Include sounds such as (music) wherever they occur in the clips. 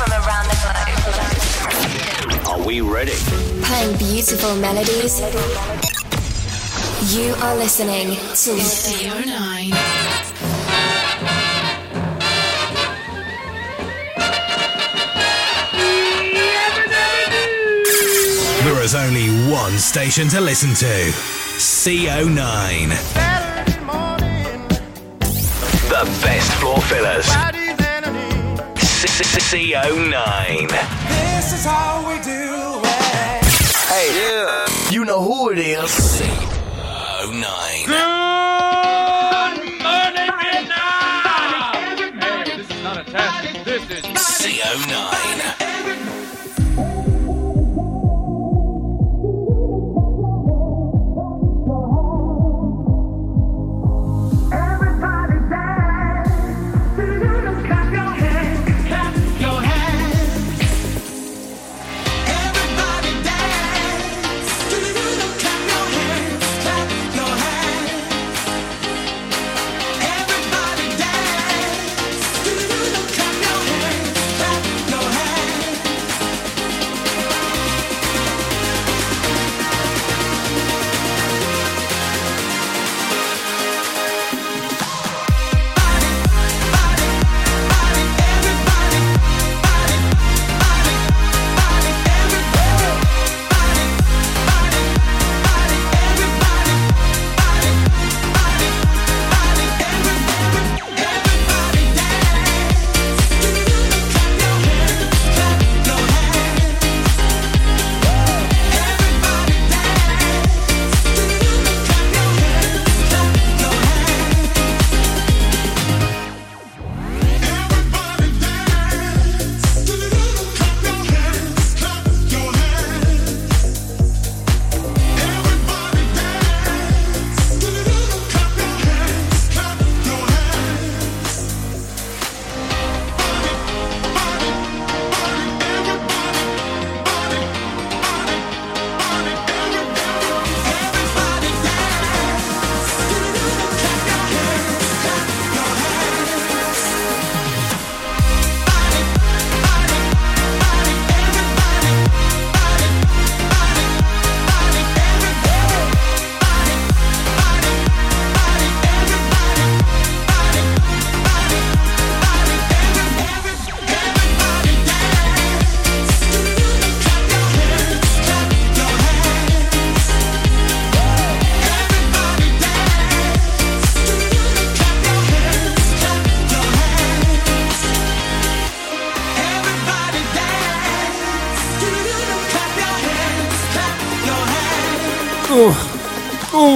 from around the globe. Are we ready? Playing beautiful melodies. You are listening to CO9. There is only one station to listen to CO9. The best floor fillers. CO9. This is how we do it. Hey, yeah. you know who it is. CO9. Good morning, Vietnam! Hey, This is not a test. This is CO9.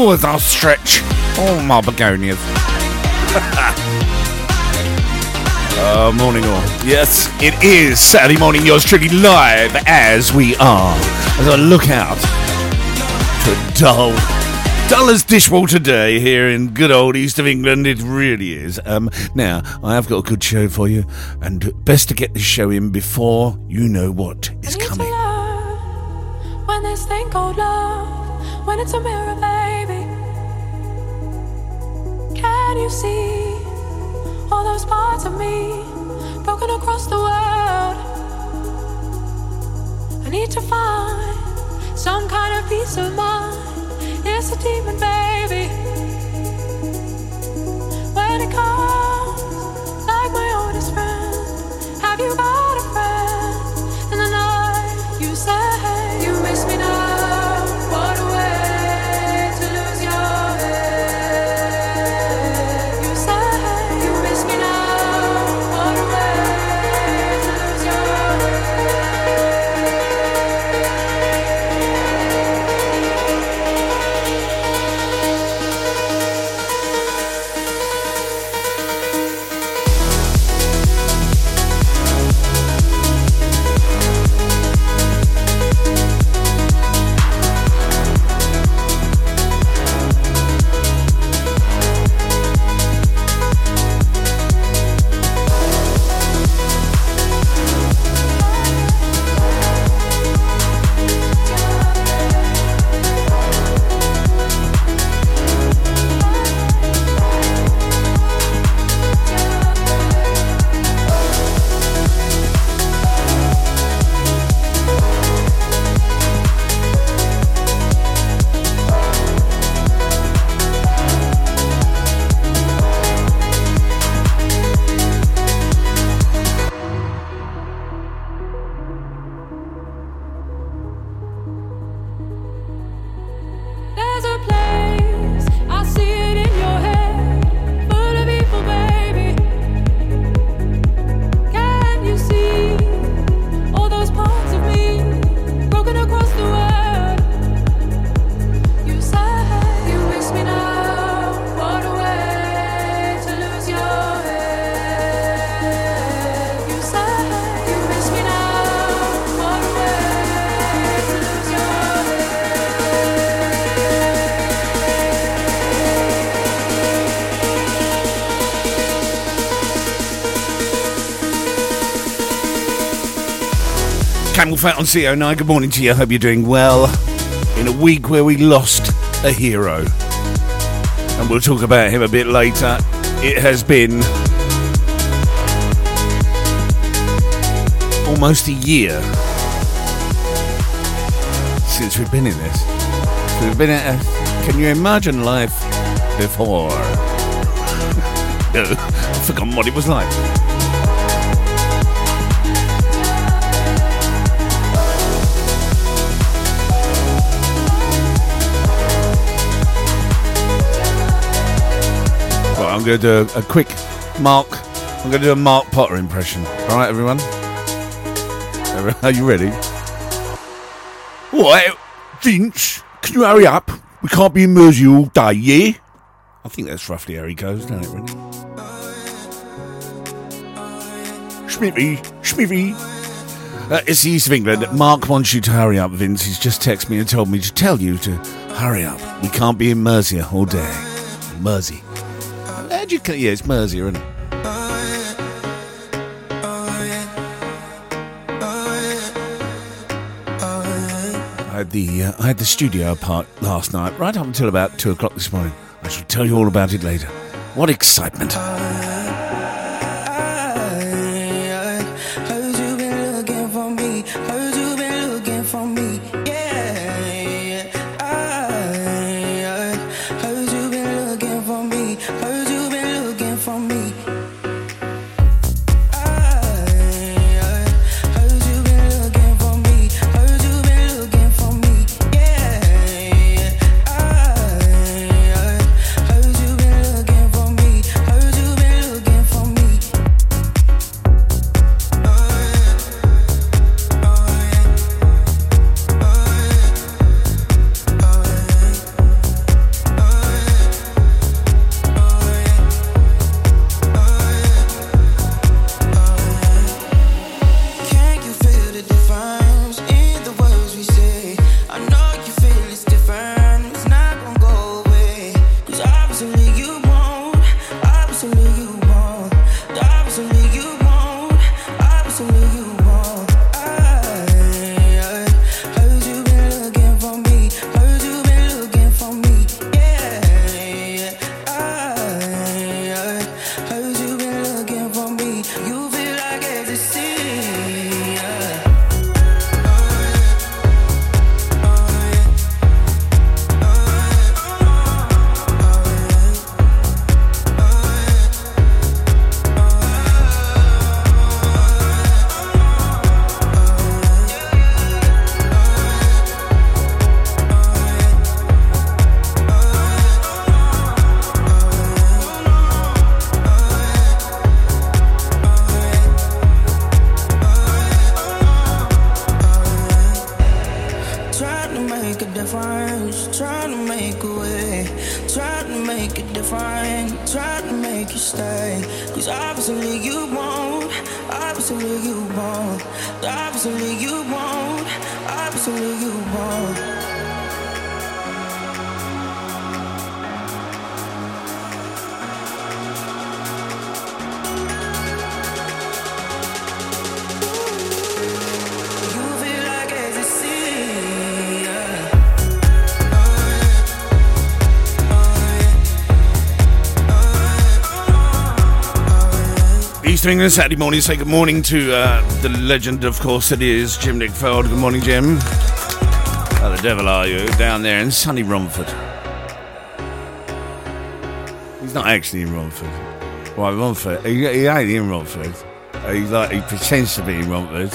Oh, oh, that stretch. Oh, my begonias. (laughs) uh, morning all. Yes, it is Saturday morning. Yours truly live as we are. As I look out to dull, dull as dishwater day here in good old east of England. It really is. Um, now I have got a good show for you, and best to get this show in before you know what is coming. When this thing called love, when it's a mirror, you see all those parts of me broken across the world? I need to find some kind of peace of mind. It's a demon, baby. Fat on CO9. Good morning to you. I Hope you're doing well. In a week where we lost a hero. And we'll talk about him a bit later. It has been almost a year since we've been in this. We've been at a, Can you imagine life before? no, (laughs) I've forgotten what it was like. I'm going to do a, a quick Mark. I'm going to do a Mark Potter impression. All right, everyone. Are you ready? What, Vince? Can you hurry up? We can't be in Mersey all day, yeah? I think that's roughly how he goes, doesn't it, really? Uh, it's the East of England. Mark wants you to hurry up, Vince. He's just texted me and told me to tell you to hurry up. We can't be in Mercia all day. Mersey. You, yeah, it's Mercia, isn't it? I had the uh, I had the studio apart last night, right up until about two o'clock this morning. I shall tell you all about it later. What excitement! Of England Saturday morning. Say good morning to uh, the legend, of course, it is Jim Nickfeld. Good morning, Jim. How the devil are you down there in sunny Romford? He's not actually in Romford. Right, Romford. He, he ain't in Romford. He's like he pretends to be in Romford,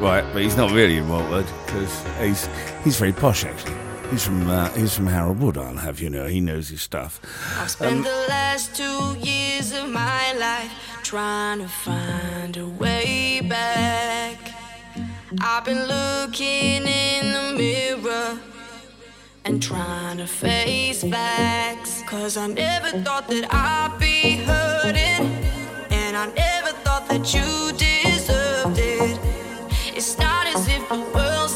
right? But he's not really in Romford because he's he's very posh actually. He's from uh, he's from Harold Wood. I'll have you know. He knows his stuff. I've spent the last two years of my life trying to find a way back. I've been looking in the mirror and trying to face facts. Cause I never thought that I'd be hurting, and I never thought that you deserved it. It's not as if the world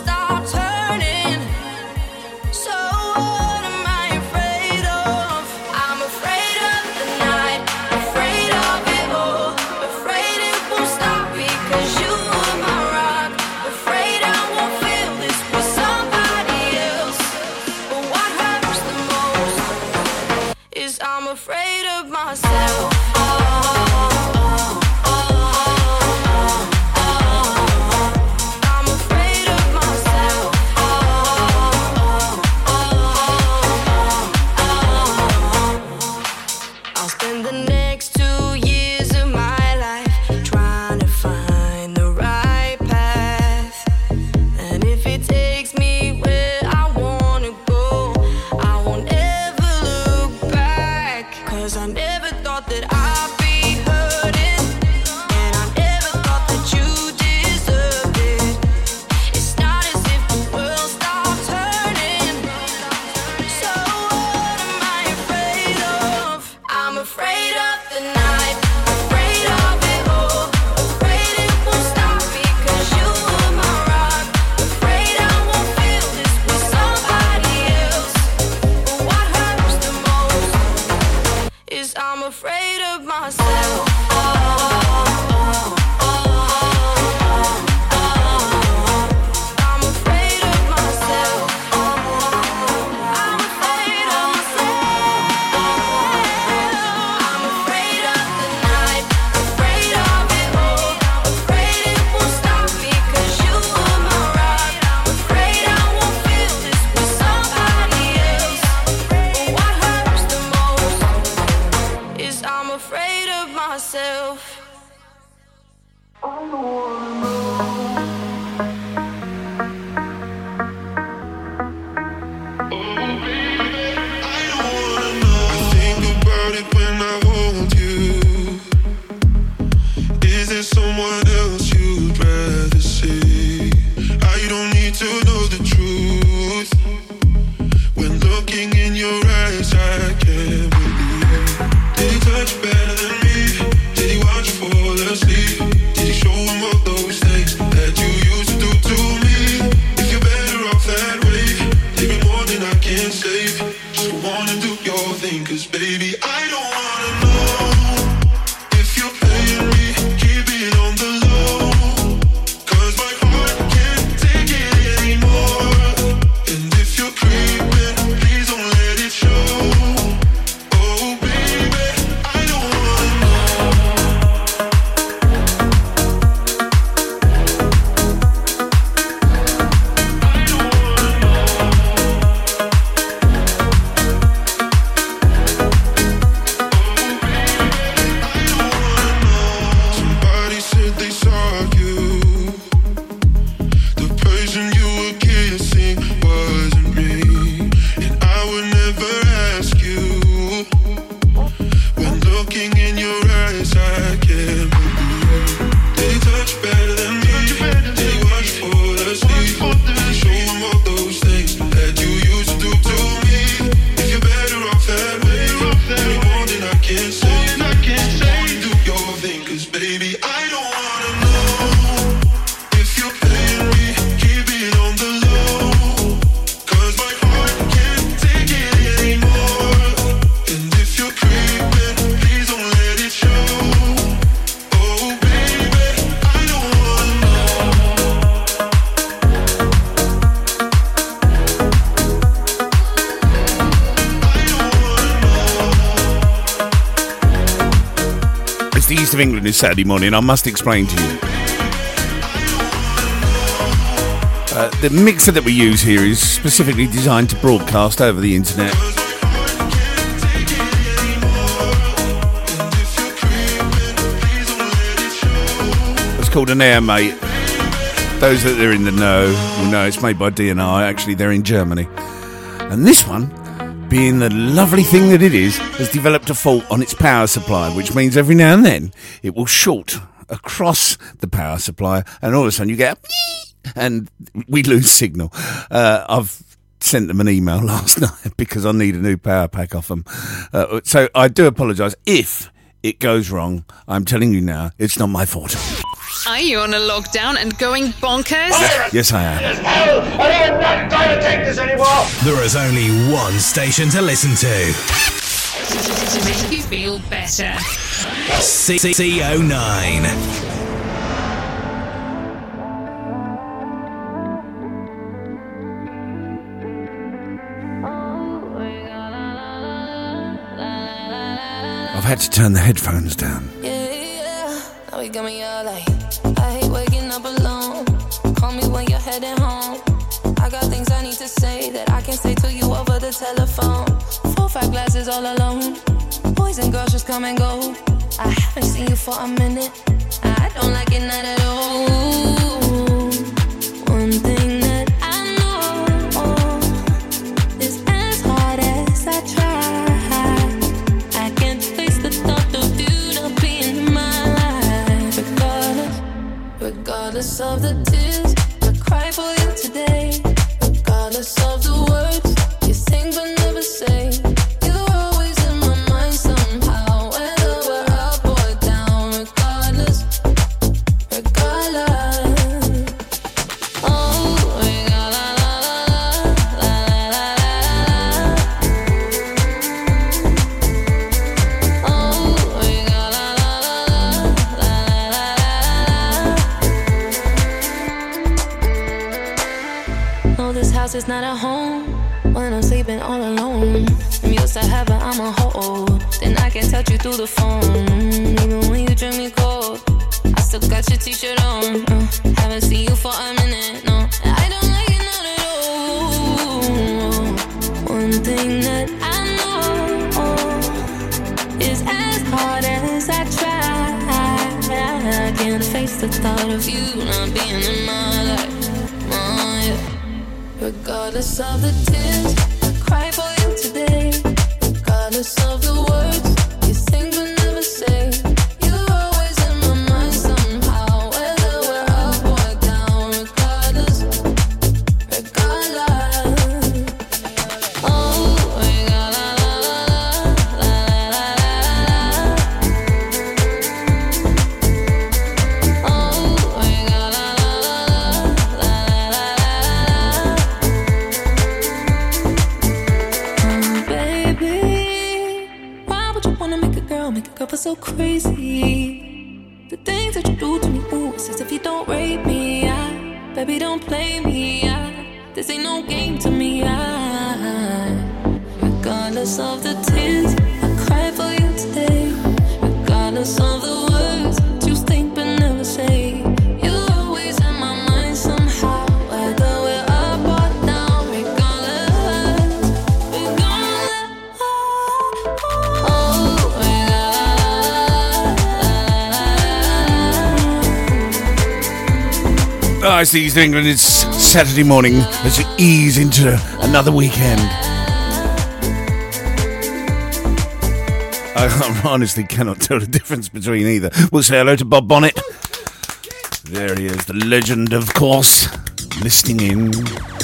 east of England is Saturday morning. I must explain to you. Uh, the mixer that we use here is specifically designed to broadcast over the internet. It's called an Air Mate. Those that are in the know will know it's made by DNR. Actually, they're in Germany. And this one, being the lovely thing that it is, has developed a fault on its power supply, which means every now and then it will short across the power supply, and all of a sudden you get a (laughs) and we lose signal. Uh, I've sent them an email (laughs) last night because I need a new power pack off them. Uh, so I do apologise if it goes wrong. I'm telling you now, it's not my fault. Are you on a lockdown and going bonkers? Yes, I am. I'm not going to take this anymore. There is only one station to listen to. To make you feel better. C- CO9. I've had to turn the headphones down. Yeah, yeah. Heading home. I got things I need to say that I can't say to you over the telephone. Four, five glasses all alone. Boys and girls just come and go. I haven't seen you for a minute. I don't like it not at all. I'm yours to have, but I'm a hold. Then I can touch you through the phone. Even when you dream me cold, I still got your t shirt on. Uh, haven't seen you for a minute, no. I don't like it, not at all. One thing that I know is as hard as I try, I can't face the thought of you not being in my life. Oh yeah, Regardless of the tears, I cry for you regardless of the words. so crazy. The things that you do to me, ooh, it's as if you don't rape me. I, baby, don't play me. I, this ain't no game to me. I, regardless of the tears, I cried for you today. Regardless of nice that in England. It's Saturday morning. as you ease into another weekend. (laughs) I honestly cannot tell the difference between either. We'll say hello to Bob Bonnet. There he is, the legend, of course, listening in.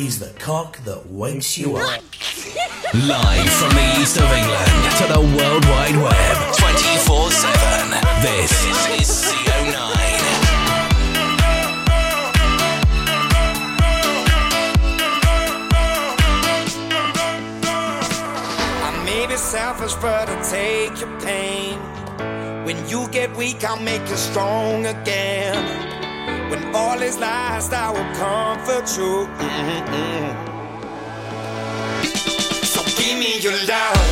He's the cock that wakes you up. (laughs) Live from the east of England to the World Wide Web, 24 7. This is CO9. selfish, but I take your pain. When you get weak, I'll make you strong again. When all is lost, I will comfort you. Mm -hmm. So give me your love.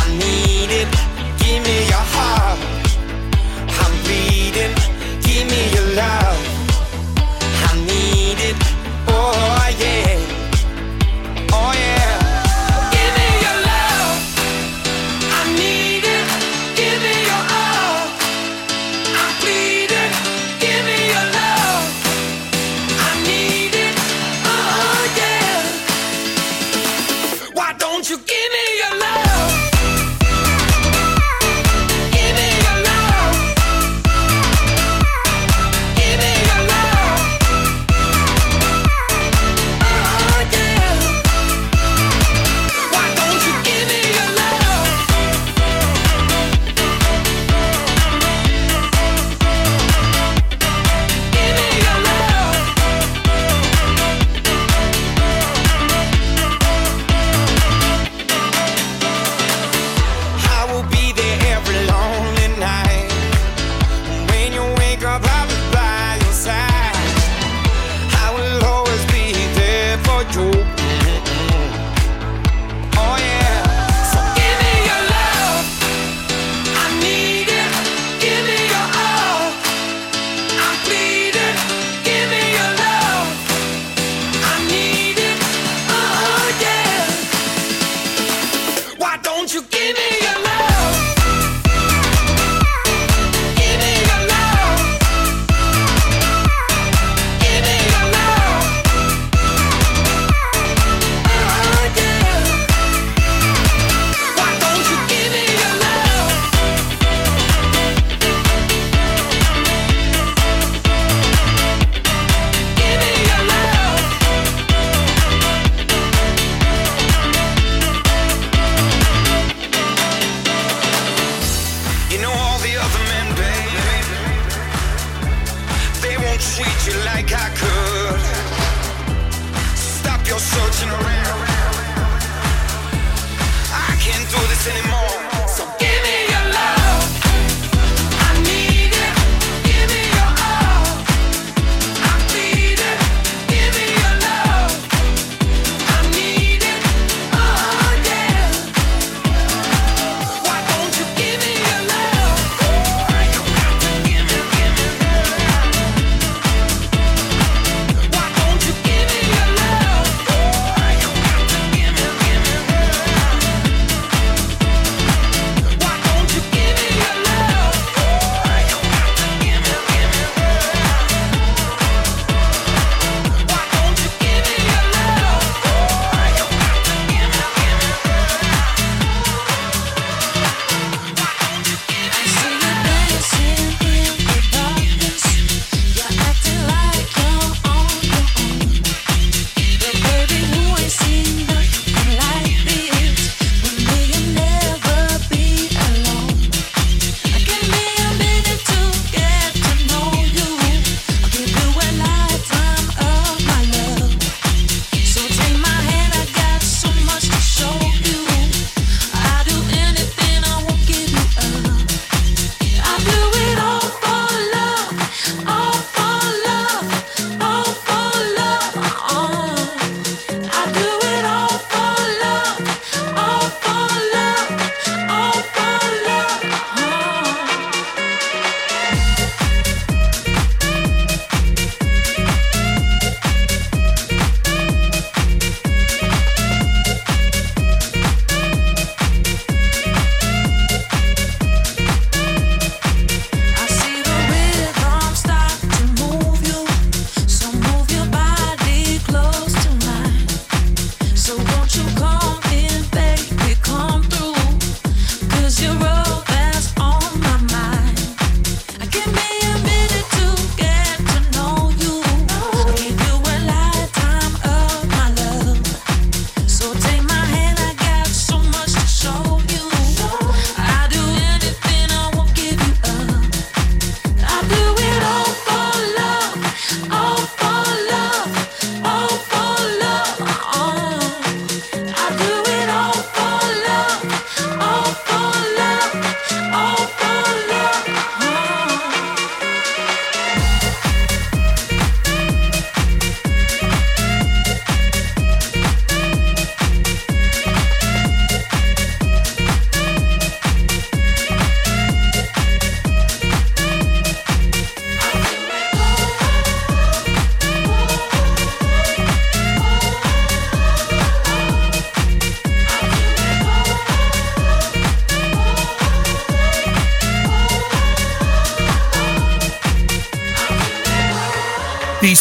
I need it. Give me your heart. I'm bleeding. Give me your love.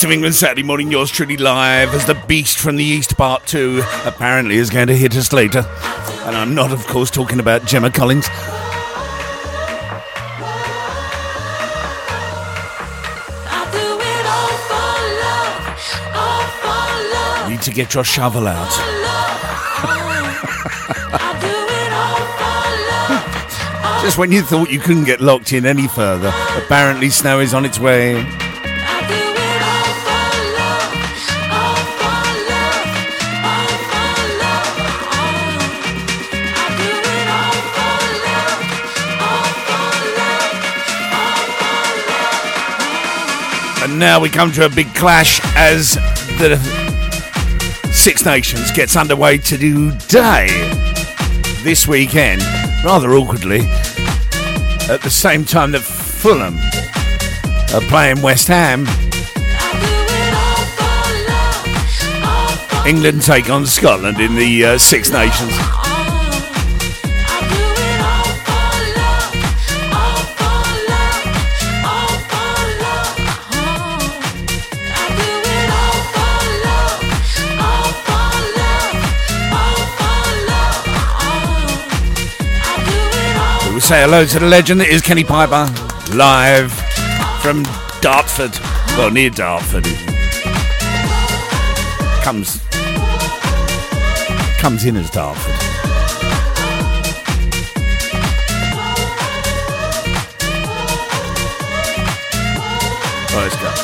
England Saturday morning, yours truly live as the Beast from the East Part 2 apparently is going to hit us later. And I'm not, of course, talking about Gemma Collins. Need to get your shovel out. (laughs) Just when you thought you couldn't get locked in any further, apparently snow is on its way. Now we come to a big clash as the Six Nations gets underway today, this weekend, rather awkwardly, at the same time that Fulham are playing West Ham. England take on Scotland in the uh, Six Nations. We say hello to the legend that is Kenny Piper, live from Dartford. Well, near Dartford. Comes comes in as Dartford. Oh, let's.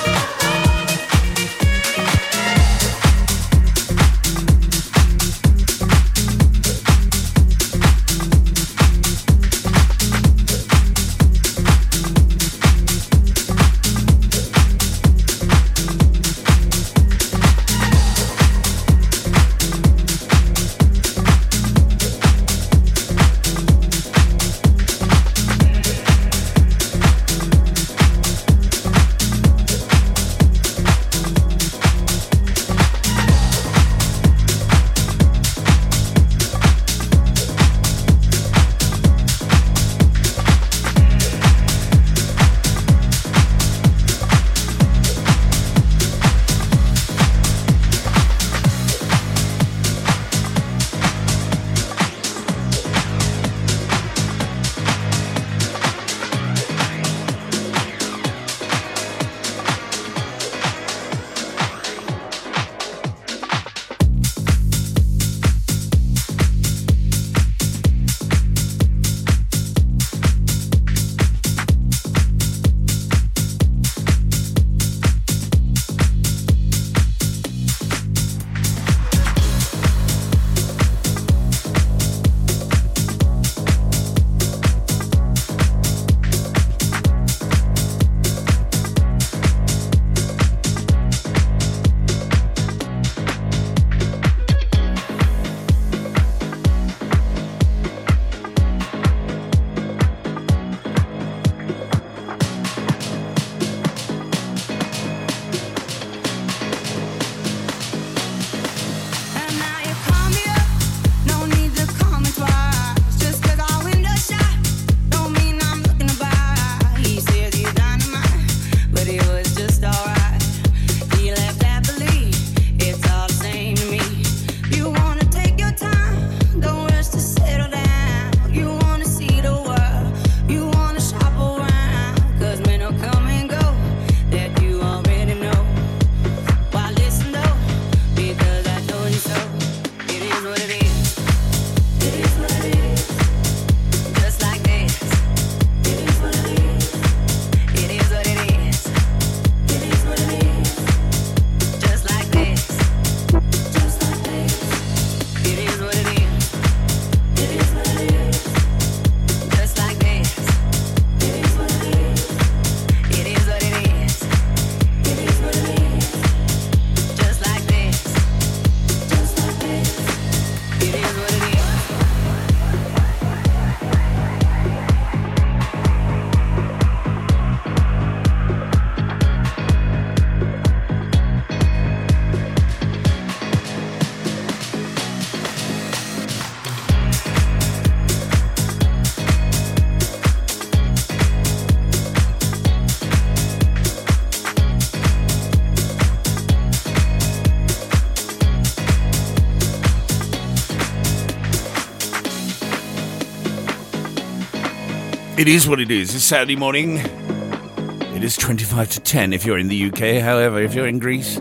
It is what it is. It's Saturday morning. It is 25 to 10 if you're in the UK. However, if you're in Greece,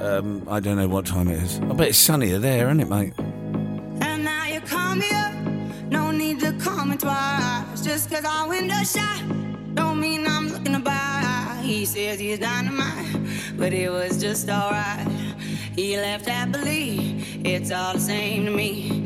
um, I don't know what time it is. I bet it's sunnier there, isn't it, mate? And now you call me up. No need to me twice. Just cause our window shut. Don't mean I'm looking buy. He says he's dynamite, but it was just alright. He left happily. It's all the same to me.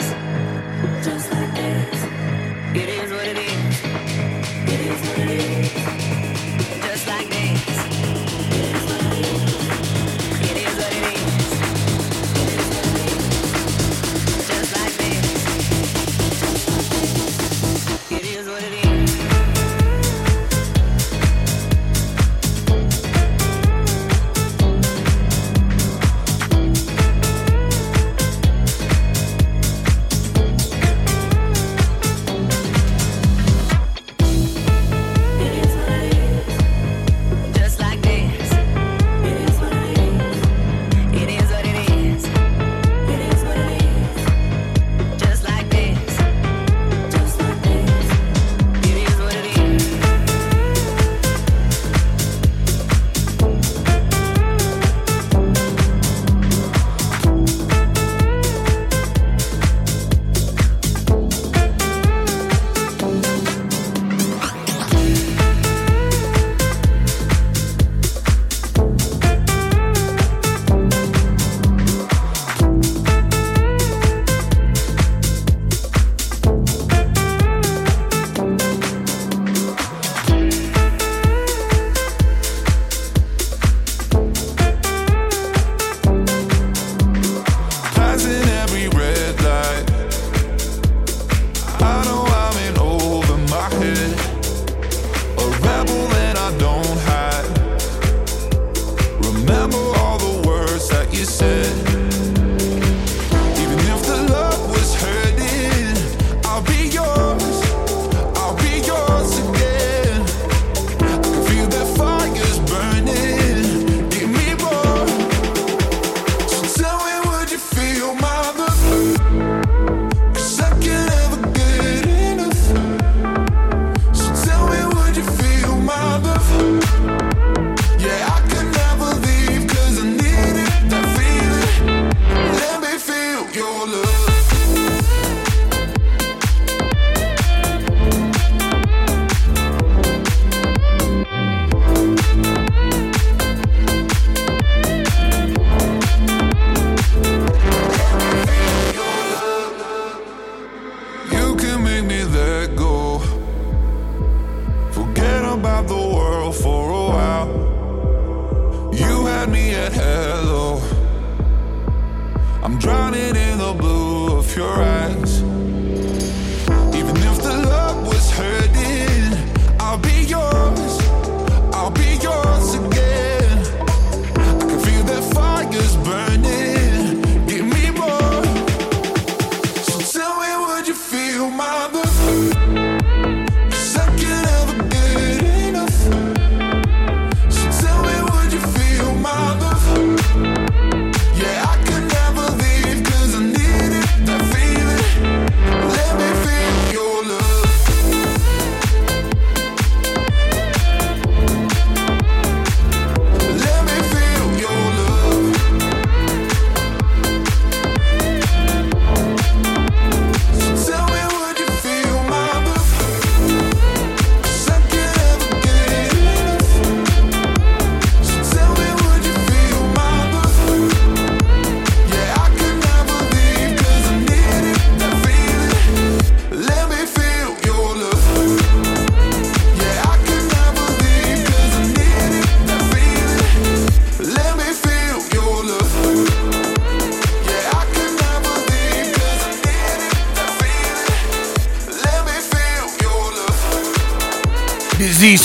I'm drowning in the blue of your eyes.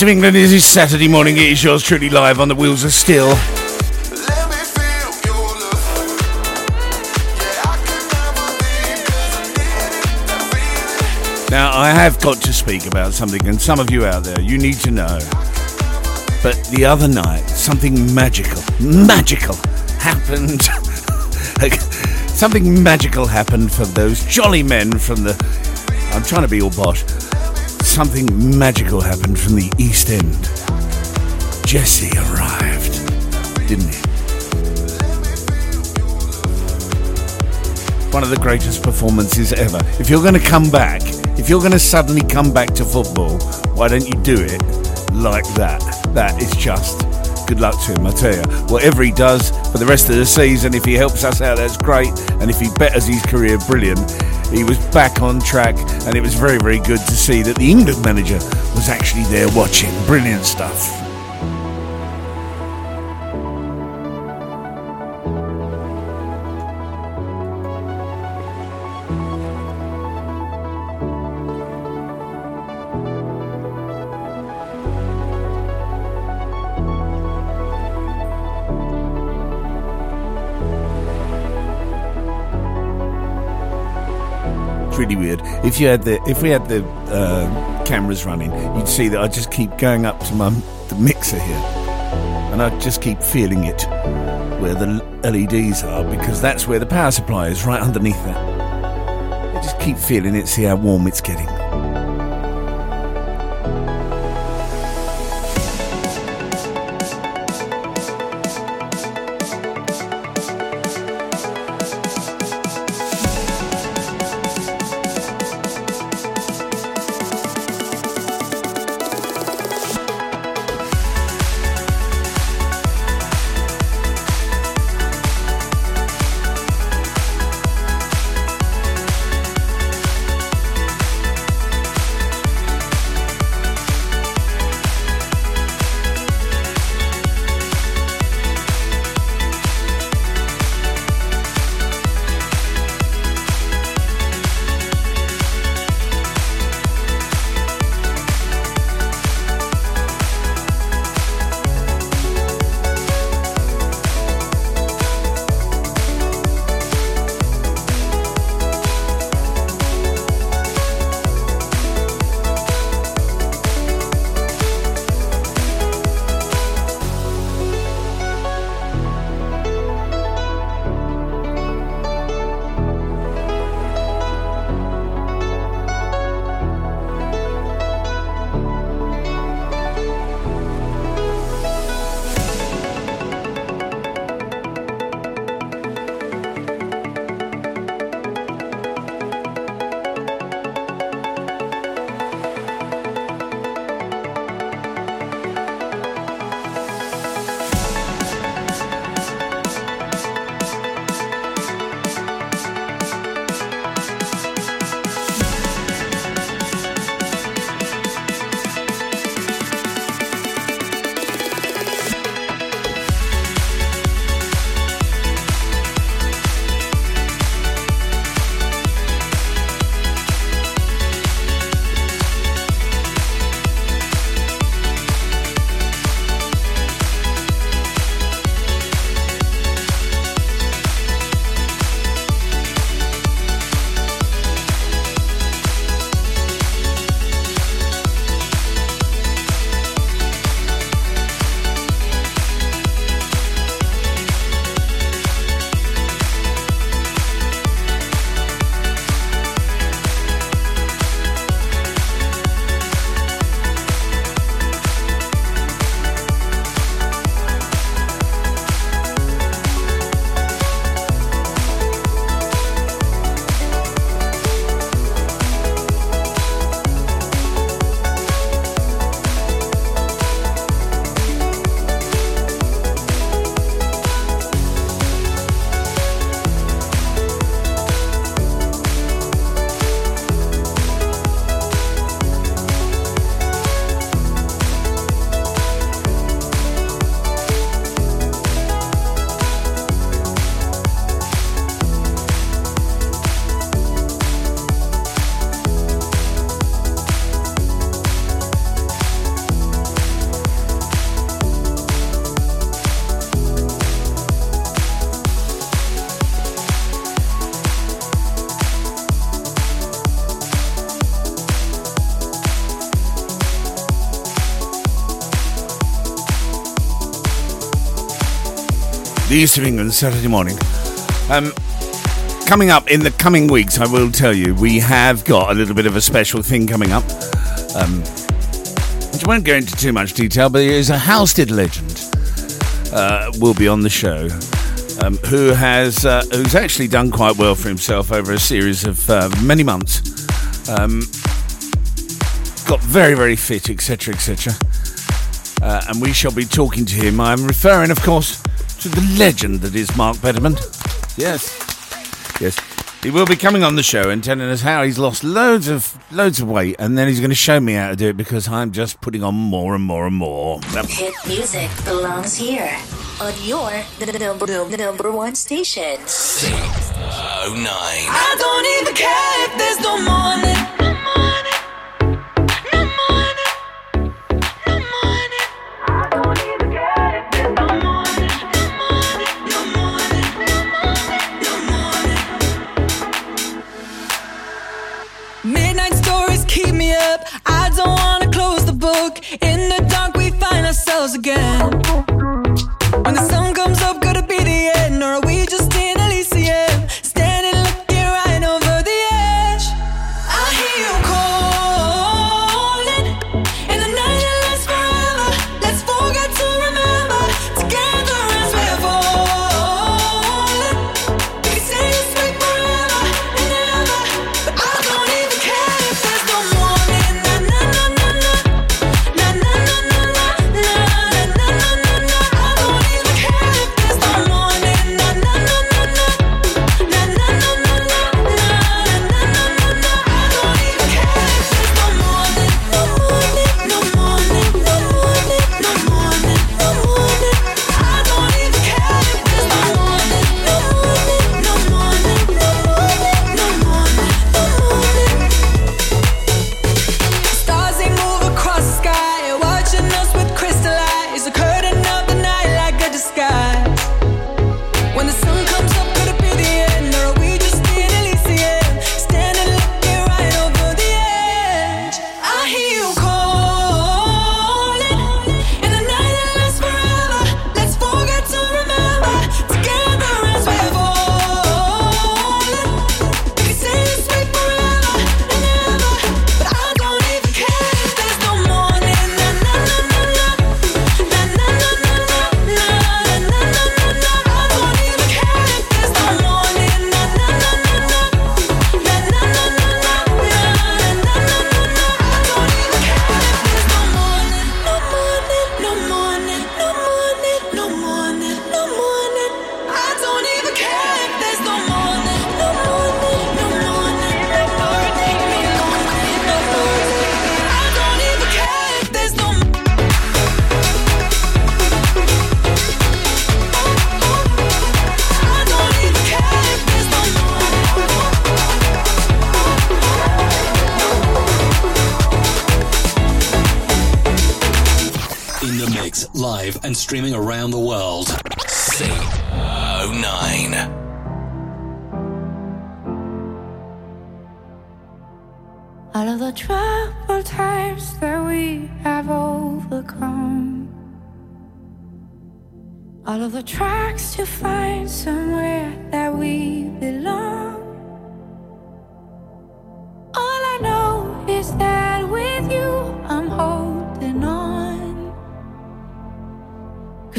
Of England, it is Saturday morning. It is yours truly live on the wheels of steel. Now, I have got to speak about something, and some of you out there, you need to know. But the other night, something magical, magical happened. (laughs) something magical happened for those jolly men from the. I'm trying to be all bosh. Something magical happened from the East End. Jesse arrived, didn't he? One of the greatest performances ever. If you're going to come back, if you're going to suddenly come back to football, why don't you do it like that? That is just good luck to him, I tell you. Whatever he does for the rest of the season, if he helps us out, that's great. And if he betters his career, brilliant. He was back on track, and it was very, very good to see that the England manager was actually there watching. Brilliant stuff. If you had the, if we had the uh, cameras running, you'd see that I just keep going up to my the mixer here, and I just keep feeling it where the LEDs are because that's where the power supply is, right underneath that. I just keep feeling it, see how warm it's getting. East of England Saturday morning. Um, coming up in the coming weeks, I will tell you, we have got a little bit of a special thing coming up. Um, which I won't go into too much detail, but it is a Halstead legend. Uh, will be on the show. Um, who has uh, who's actually done quite well for himself over a series of uh, many months. Um, got very very fit, etc., etc. Uh, and we shall be talking to him. I'm referring, of course, to the legend that is Mark Betterman. Yes, yes. He will be coming on the show and telling us how he's lost loads of loads of weight, and then he's going to show me how to do it because I'm just putting on more and more and more. Hit music belongs here on your number, number one station. Six oh nine. I don't even care if there's no more. In the dark, we find ourselves again.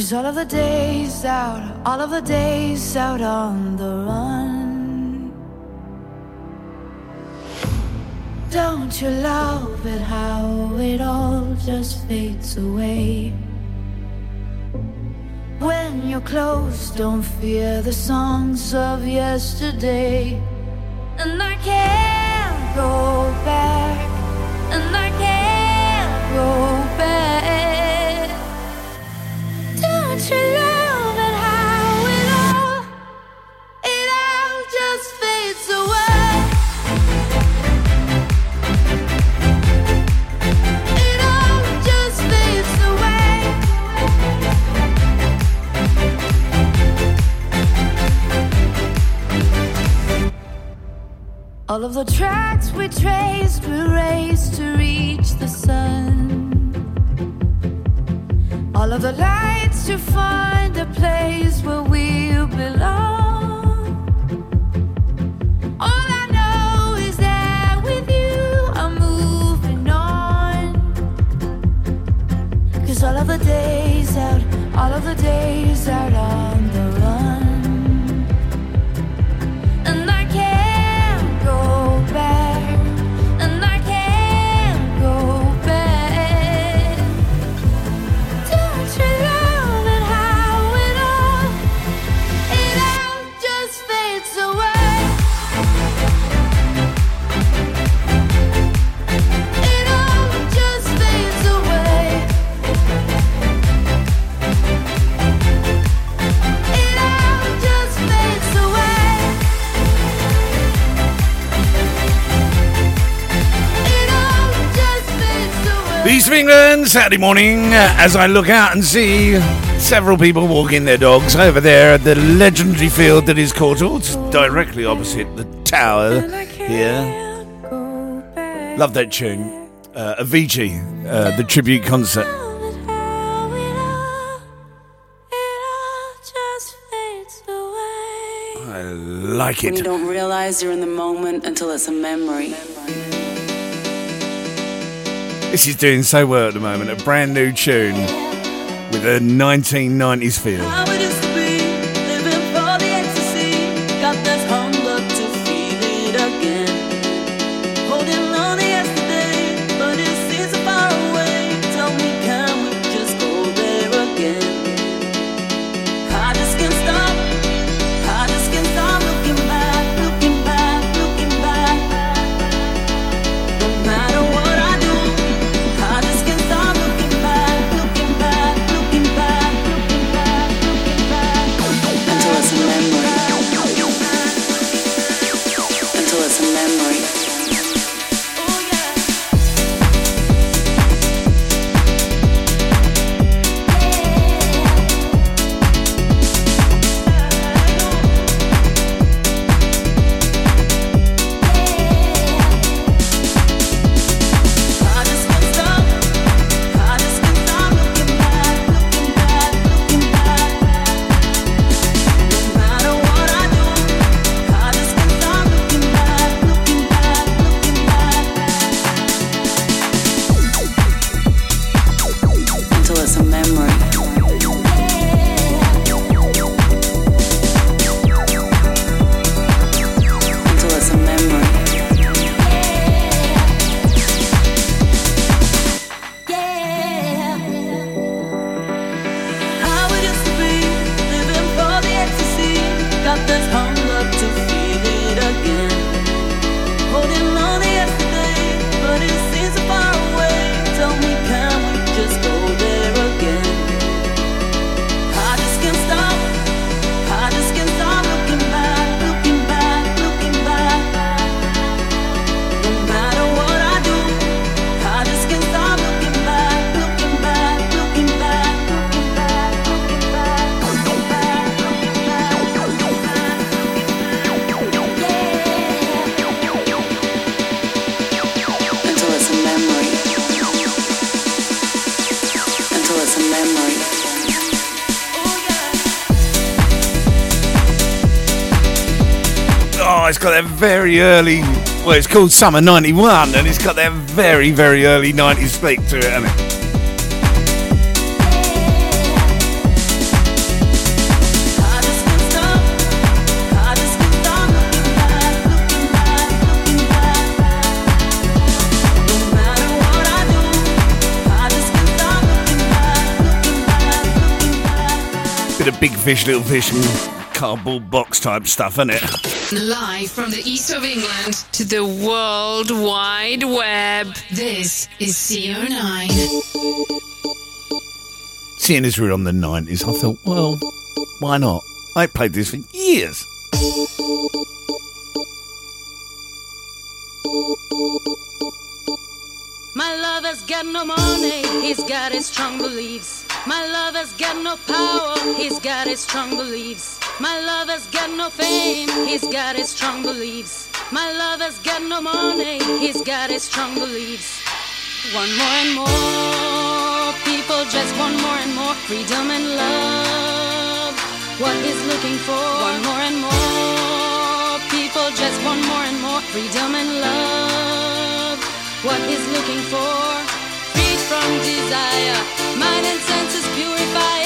Cause all of the days out, all of the days out on the run. Don't you love it how it all just fades away? When you're close, don't fear the songs of yesterday. of the tracks we traced, we raced to reach the sun. All of the lights to find the place where we belong. all of the days out, all of the days out on England, Saturday morning, as I look out and see several people walking their dogs over there at the legendary field that is Courtauld, directly opposite the tower here. Love that tune. Uh, Avicii, uh, the tribute concert. I like When you don't realize you're in the moment until it's a memory. This is doing so well at the moment. A brand new tune with a 1990s feel. Very early. Well, it's called Summer 91, and it's got that very, very early 90s flick to it, hasn't it? Bit of big fish, little fish, and cardboard box type stuff, isn't it? Live from the east of England to the World Wide Web. This is CO9. Seeing as we're on the 90s, I thought, well, why not? I played this for years. My lover's got no money, he's got his strong beliefs. My lover's got no power, he's got his strong beliefs. My lover's got no fame, he's got his strong beliefs. My lover's got no money, he's got his strong beliefs. One more and more people just want more and more freedom and love. What he's looking for, one more and more people just want more and more freedom and love. What he's looking for, freed from desire, mind and senses purified.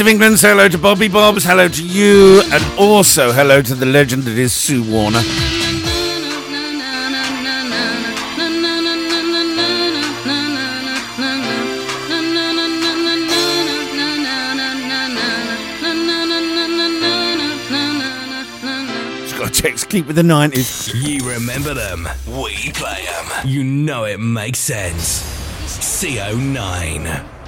Of England, say hello to Bobby Bobs, hello to you, and also hello to the legend that is Sue Warner. A keep with the 90s. You remember them, we play them. You know it makes sense. CO9.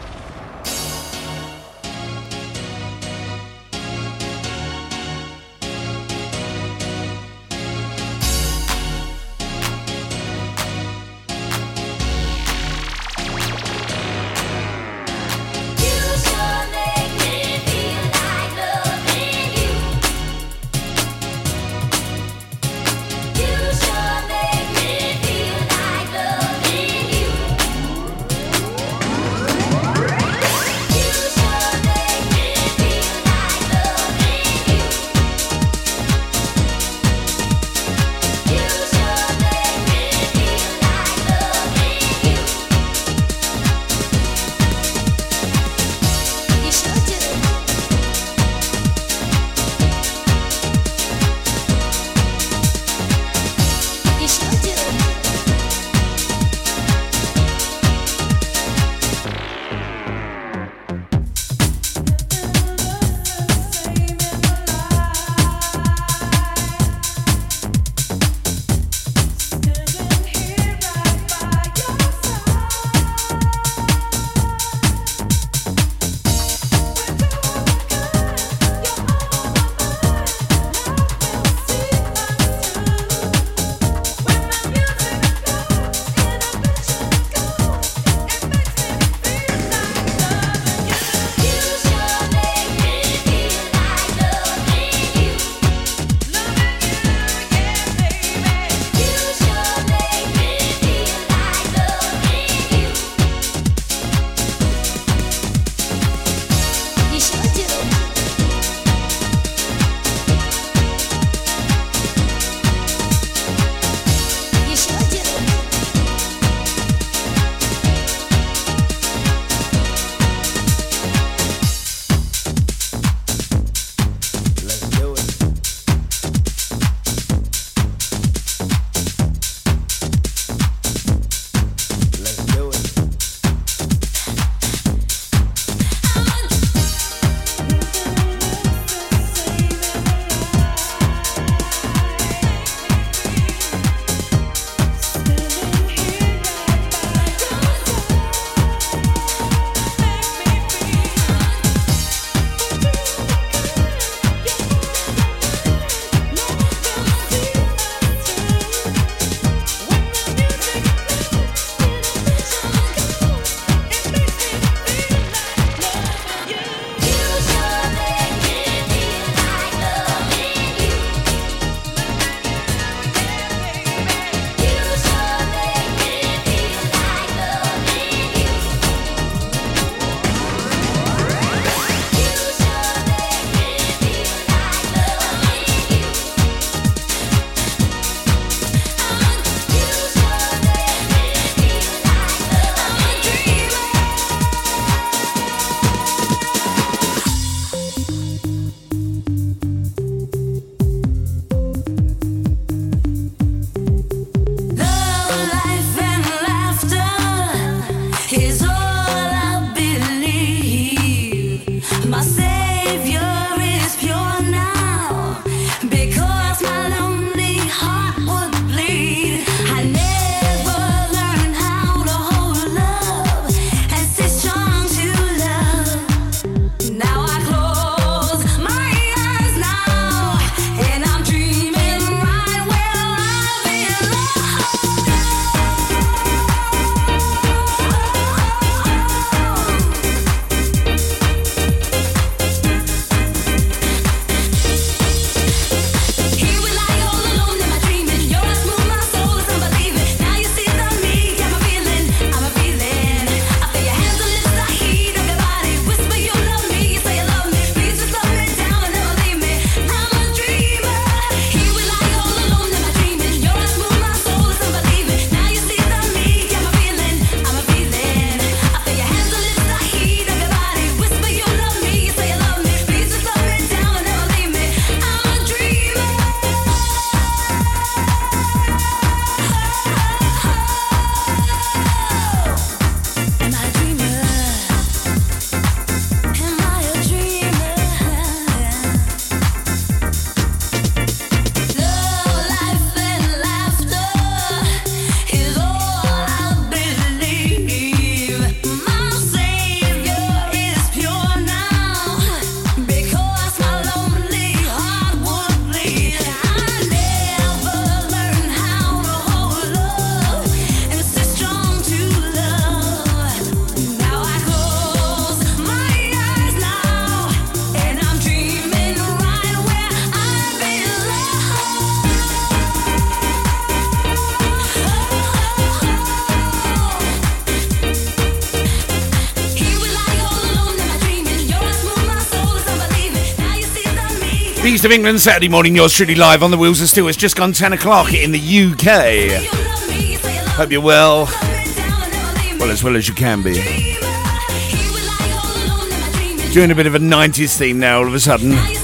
East of England, Saturday morning, yours truly live on the wheels of steel. It's just gone 10 o'clock in the UK. Hope you're well. Well, as well as you can be. Doing a bit of a 90s theme now all of a sudden.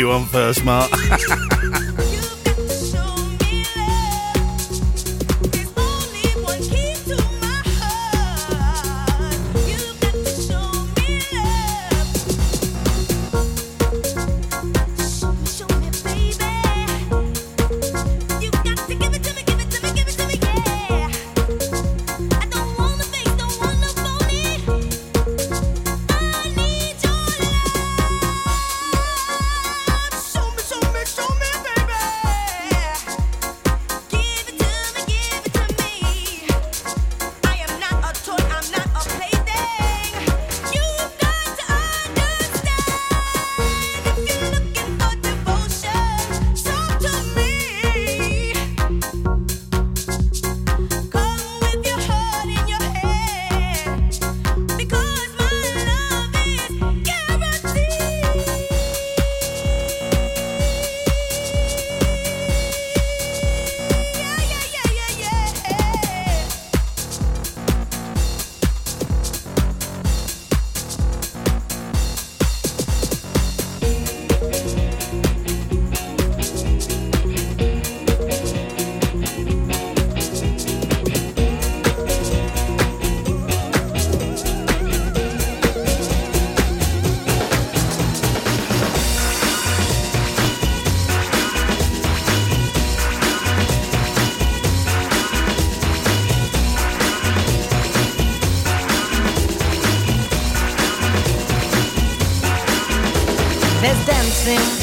You on first, Mark. (laughs) dancing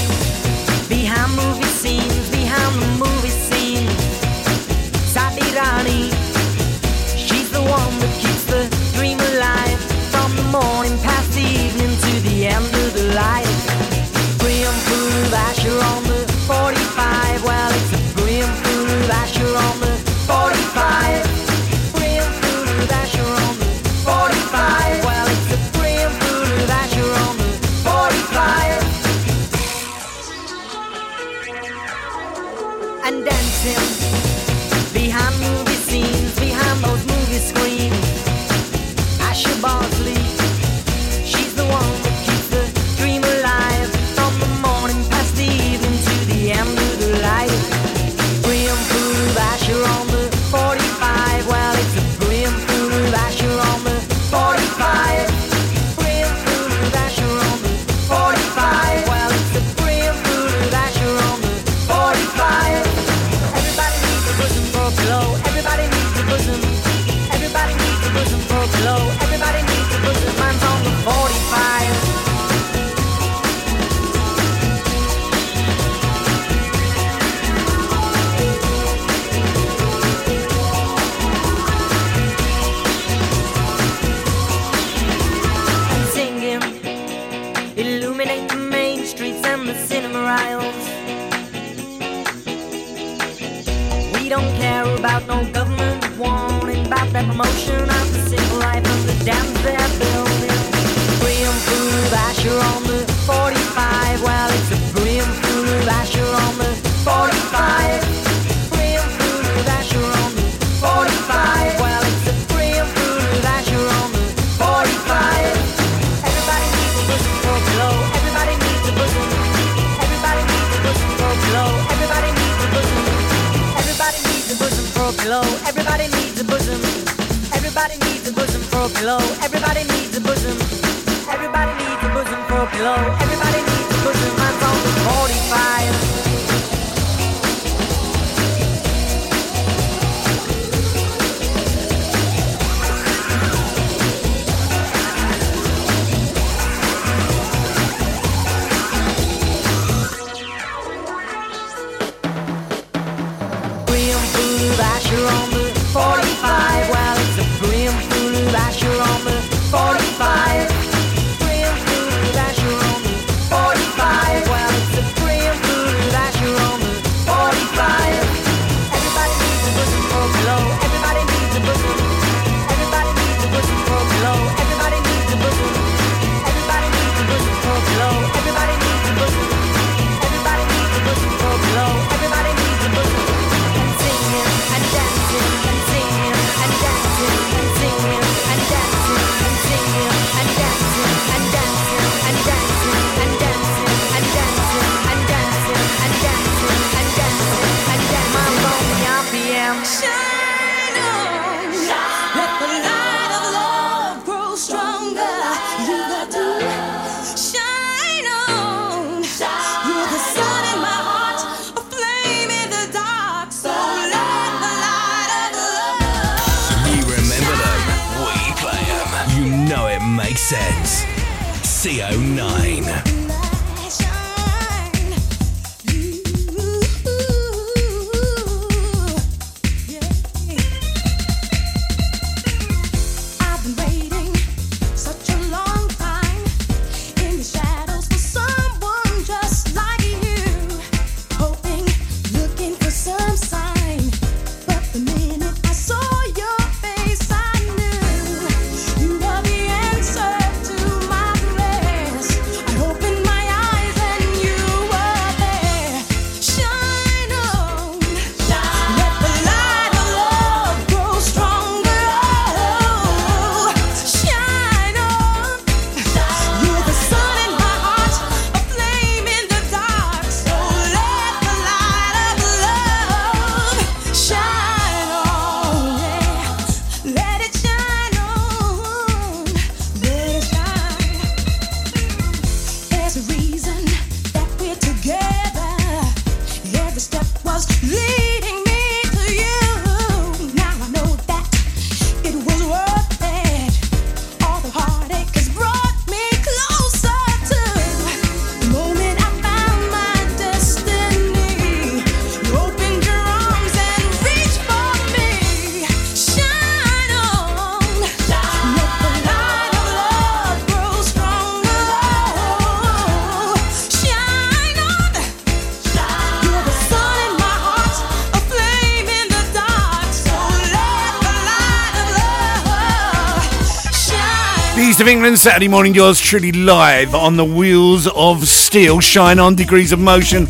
England, Saturday morning, yours truly live on the wheels of steel, shine on degrees of motion,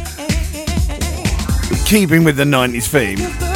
keeping with the 90s theme.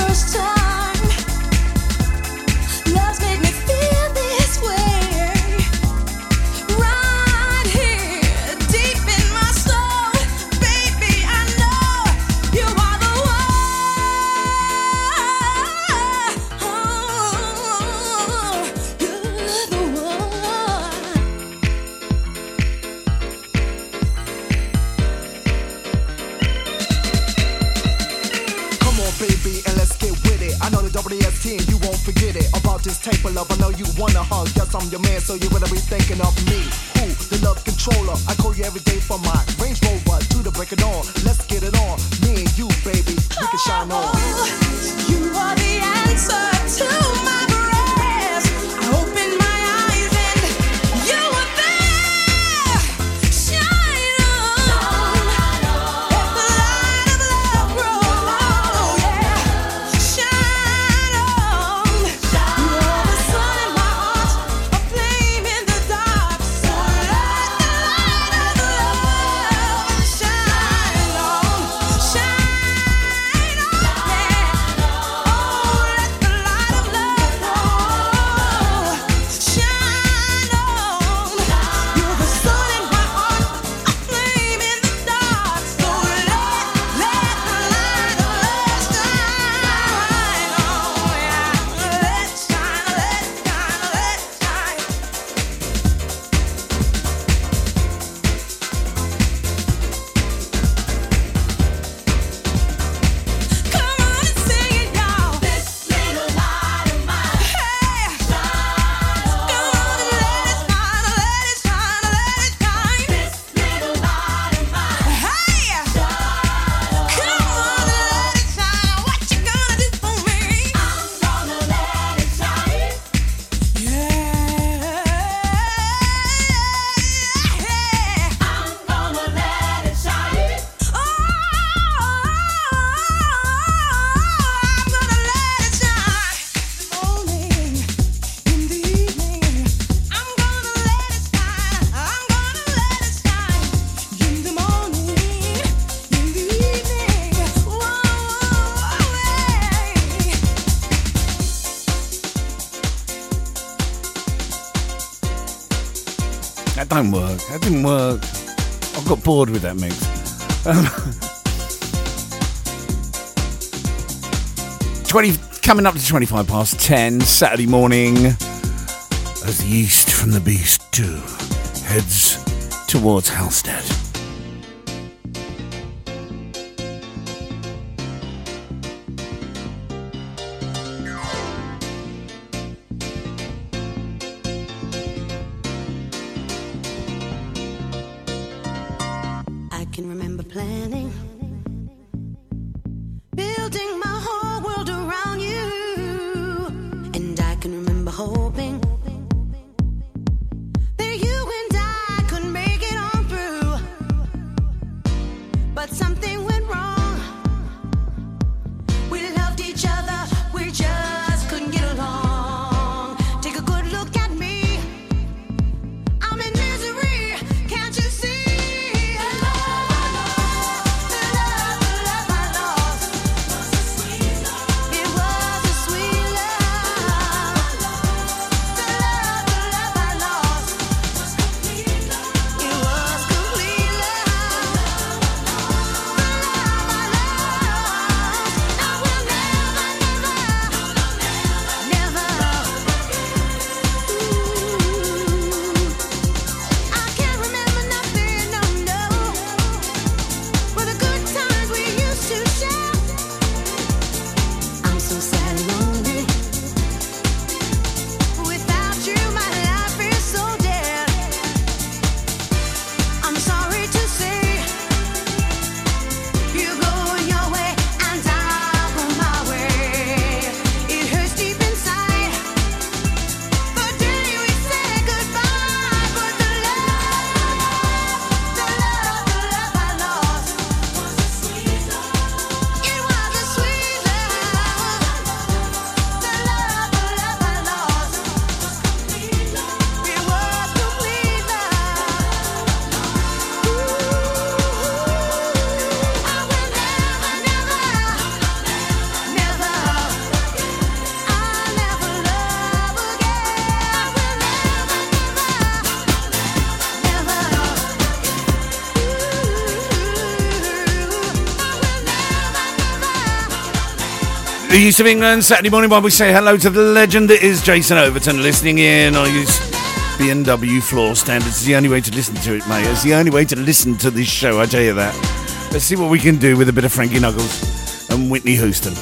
won't work. That didn't work. I got bored with that mix. Um, (laughs) Twenty coming up to twenty-five past ten Saturday morning, as the east from the beast two heads towards Halstead. East of England, Saturday morning while we say hello to the legend that is Jason Overton listening in. I use B&W floor standards. It's the only way to listen to it, mate. It's the only way to listen to this show, I tell you that. Let's see what we can do with a bit of Frankie Knuckles and Whitney Houston.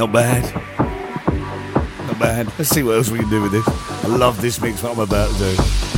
Not bad. Not bad. Let's see what else we can do with this. I love this mix, what I'm about to do.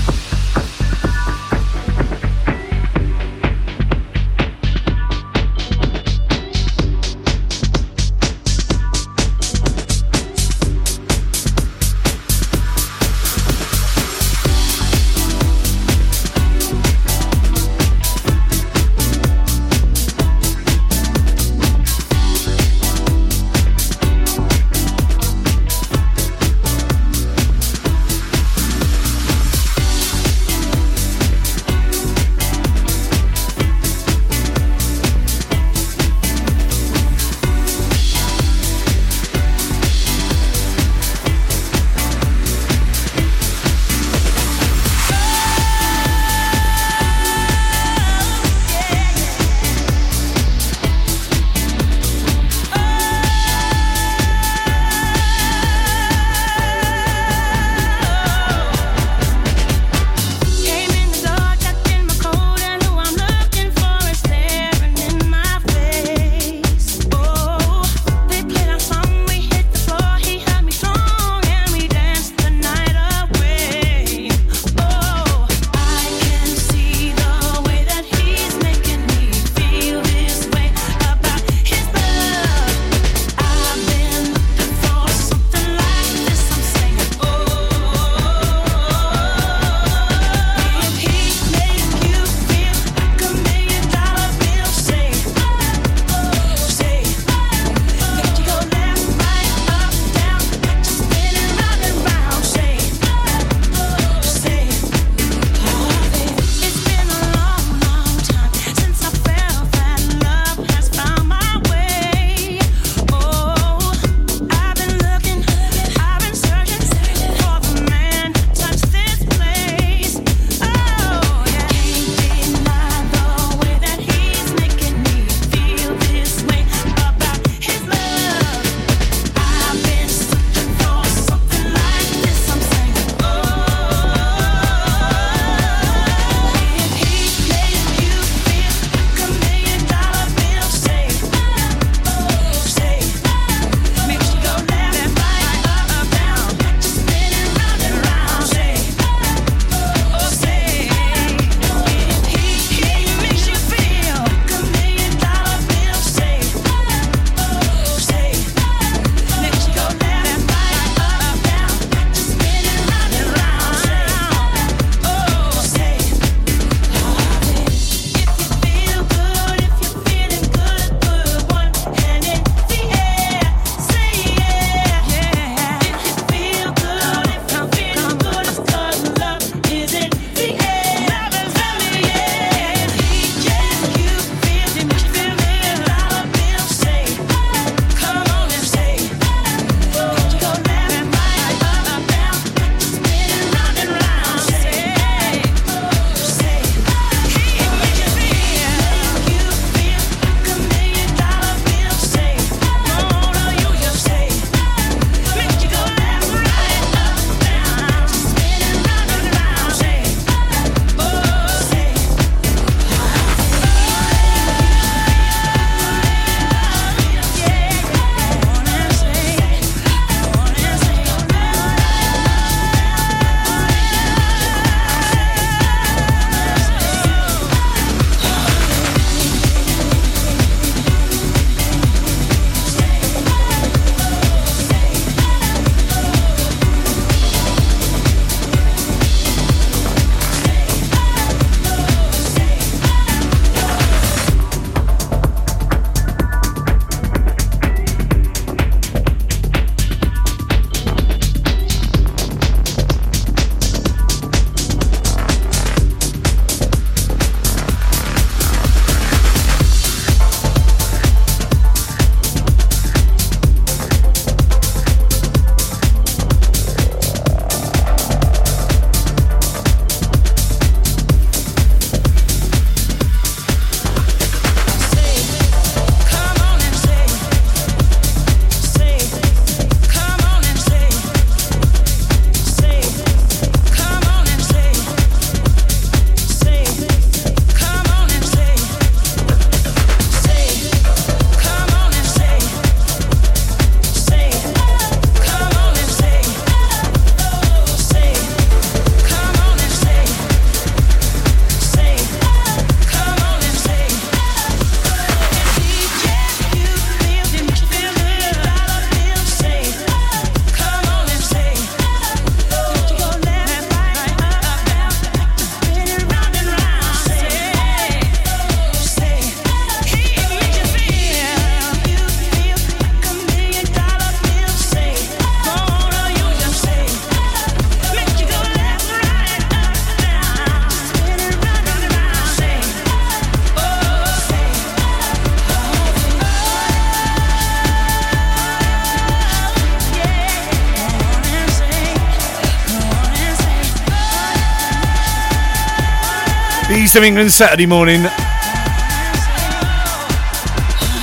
East of England Saturday morning.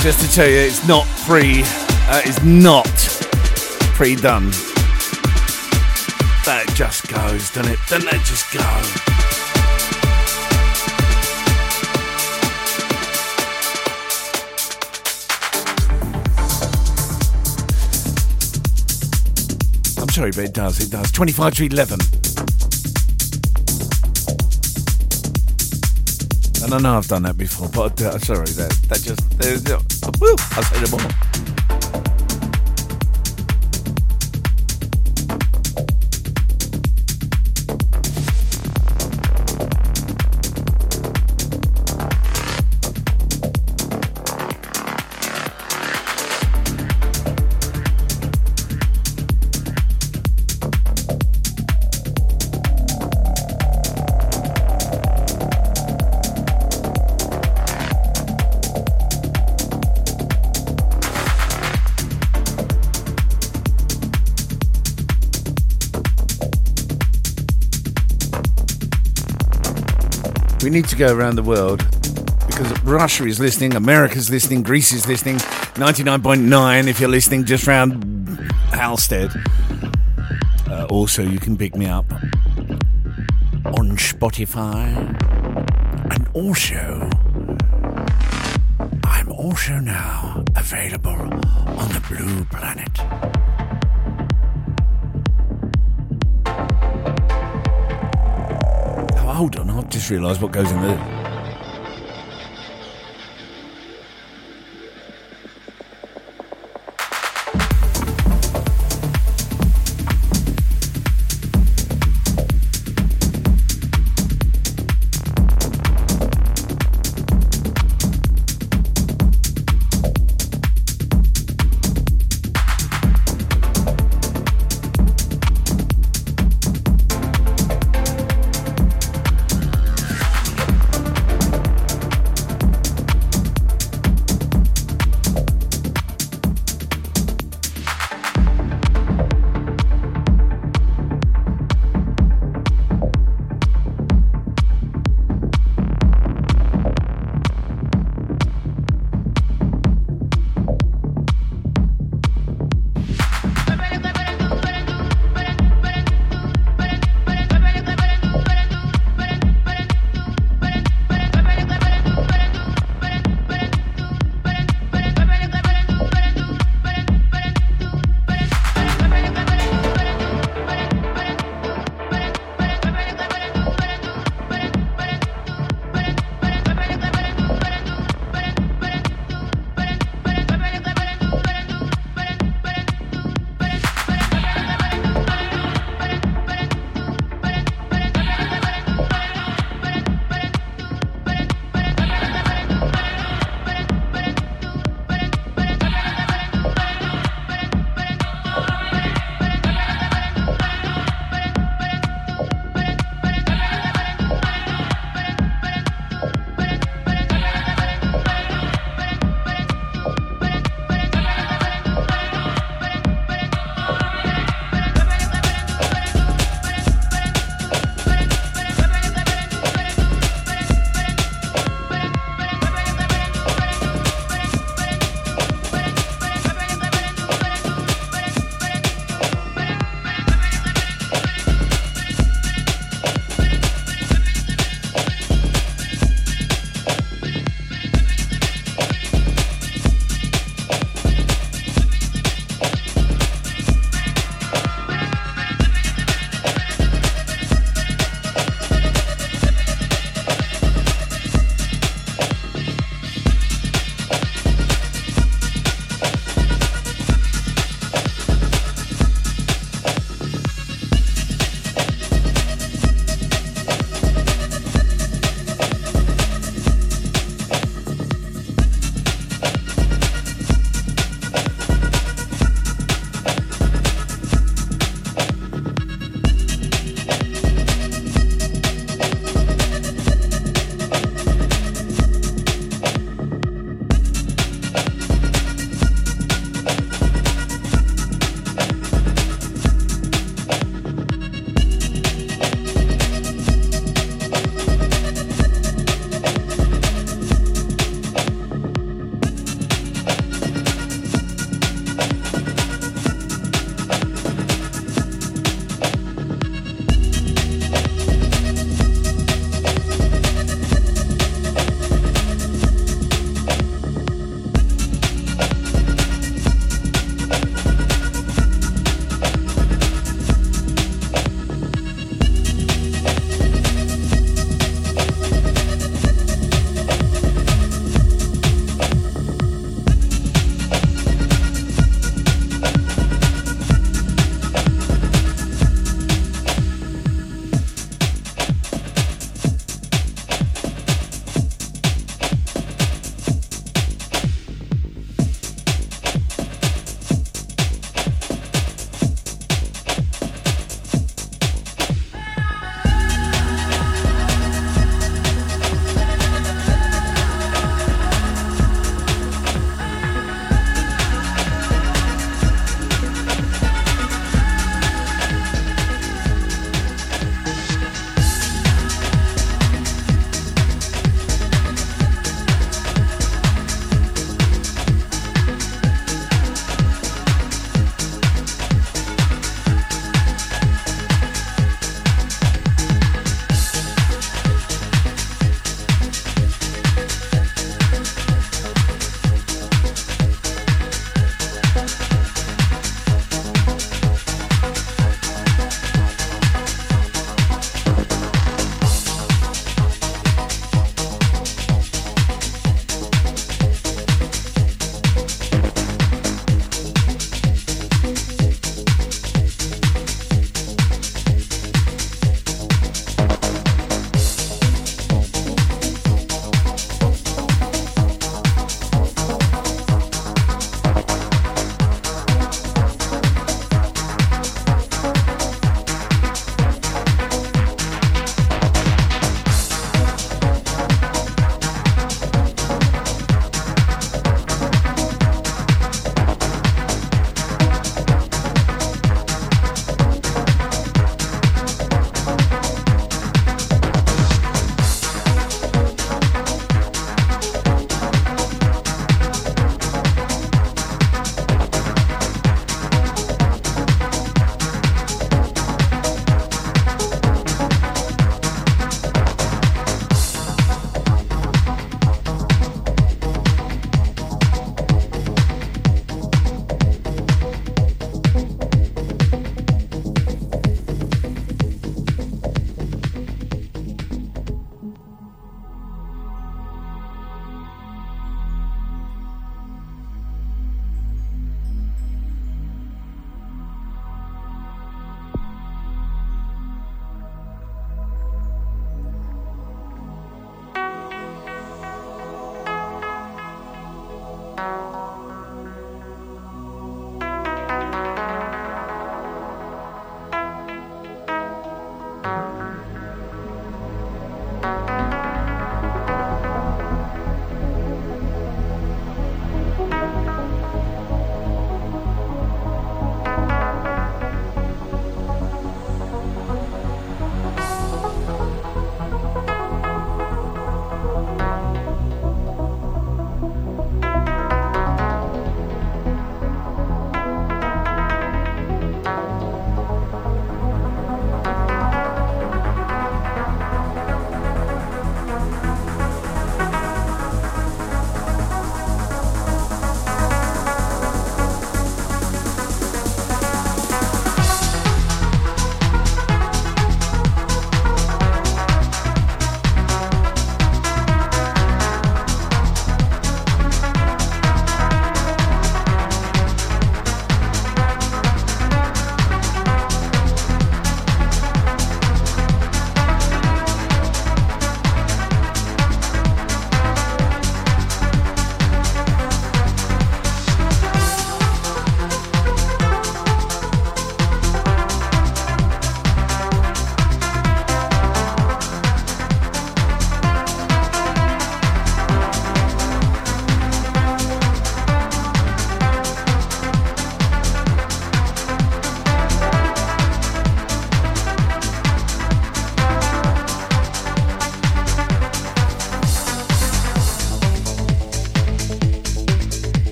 Just to tell you, it's not pre. Uh, it's not pre-done. That just goes, doesn't it? Doesn't that just go? I'm sorry, but it does. It does. 25 to 11. And I know I've done that before, but uh, sorry, that that just there's uh, woo, I'll say no more. Need to go around the world because Russia is listening, America's listening, Greece is listening, 99.9 if you're listening just round Halstead. Uh, also, you can pick me up on Spotify. And also, I'm also now available on the Blue Planet. Oh, hold on, just realised what goes in there.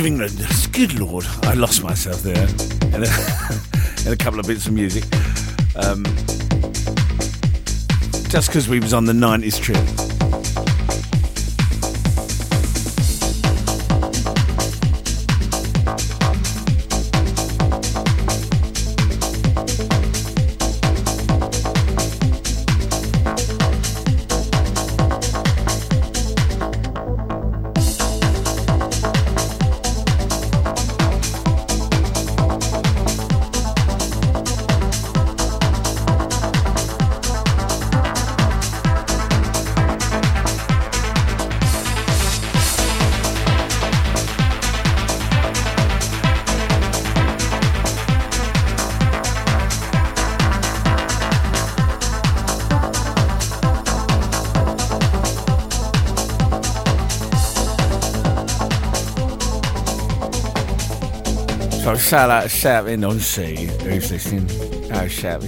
Of England. Good lord, I lost myself there. And a, (laughs) and a couple of bits of music. Um, just because we was on the 90s trip. Shout out, shout in on C who's listening. Oh, shout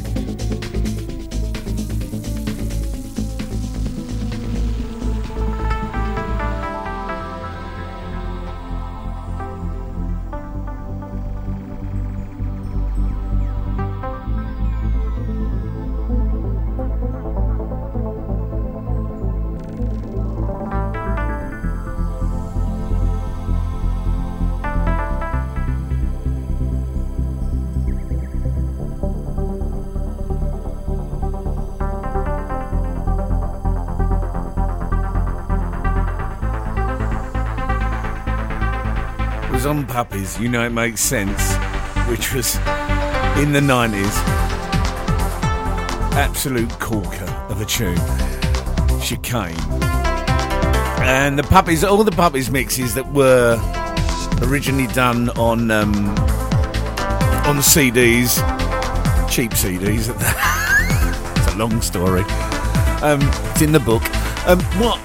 you know it makes sense, which was in the 90s. Absolute corker of a tune. Chicane. And the puppies, all the puppies mixes that were originally done on um, on CDs, cheap CDs. (laughs) it's a long story. Um, it's in the book. Um, what?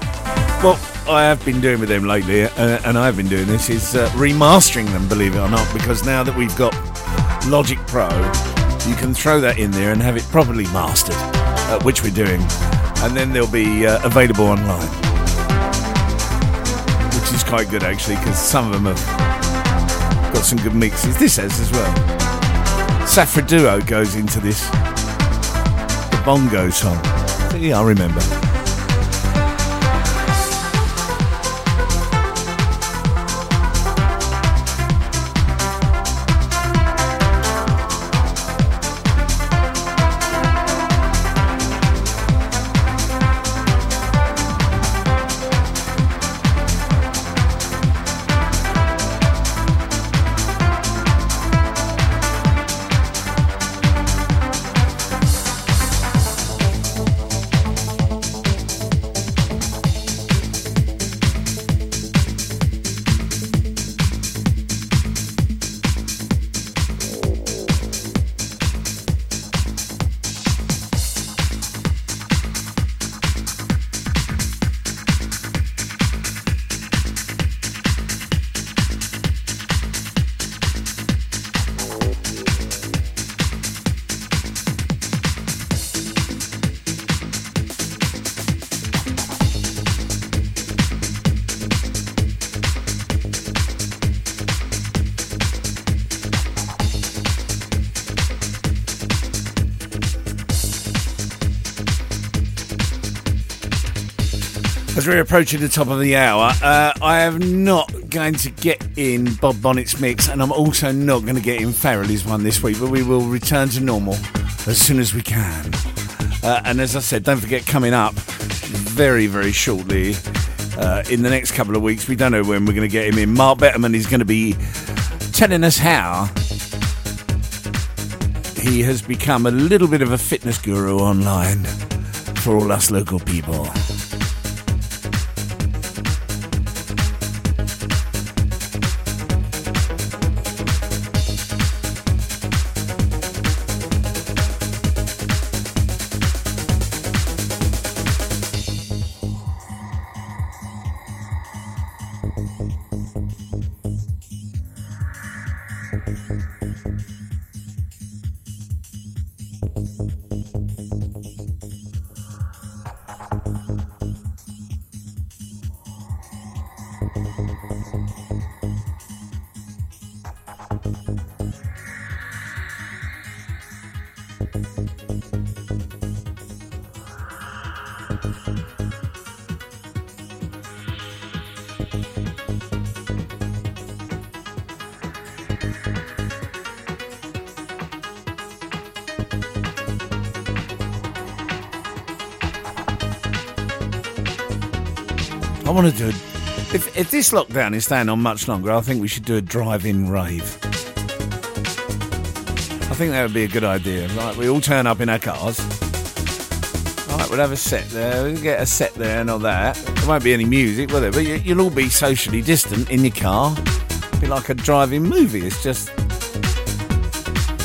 Well, I have been doing with them lately, uh, and I've been doing this, is uh, remastering them, believe it or not, because now that we've got Logic Pro, you can throw that in there and have it properly mastered, uh, which we're doing, and then they'll be uh, available online. Which is quite good actually, because some of them have got some good mixes. This has as well. Safri Duo goes into this, the bongo song. Yeah, I remember. We're approaching the top of the hour, uh, I am not going to get in Bob Bonnet's mix, and I'm also not going to get in Farrelly's one this week, but we will return to normal as soon as we can. Uh, and as I said, don't forget, coming up very, very shortly, uh, in the next couple of weeks, we don't know when we're going to get him in. Mark Betterman is going to be telling us how he has become a little bit of a fitness guru online for all us local people. This lockdown is staying on much longer, I think we should do a drive-in rave. I think that would be a good idea. Like we all turn up in our cars. Right, we'll have a set there. We'll get a set there and all that. There won't be any music, will there? But you, you'll all be socially distant in your car. Be like a driving movie. It's just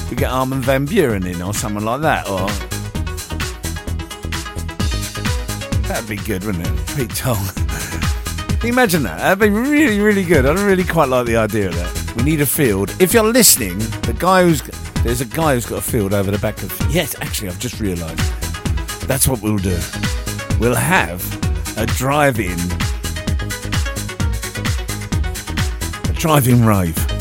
we get Armin van Buuren in or someone like that, or that'd be good, wouldn't it? Pete Tong. Can you imagine that? That'd be really, really good. I really quite like the idea of that. We need a field. If you're listening, the guy who's there's a guy who's got a field over the back of. Yes, actually, I've just realised. That's what we'll do. We'll have a drive-in, a drive-in rave.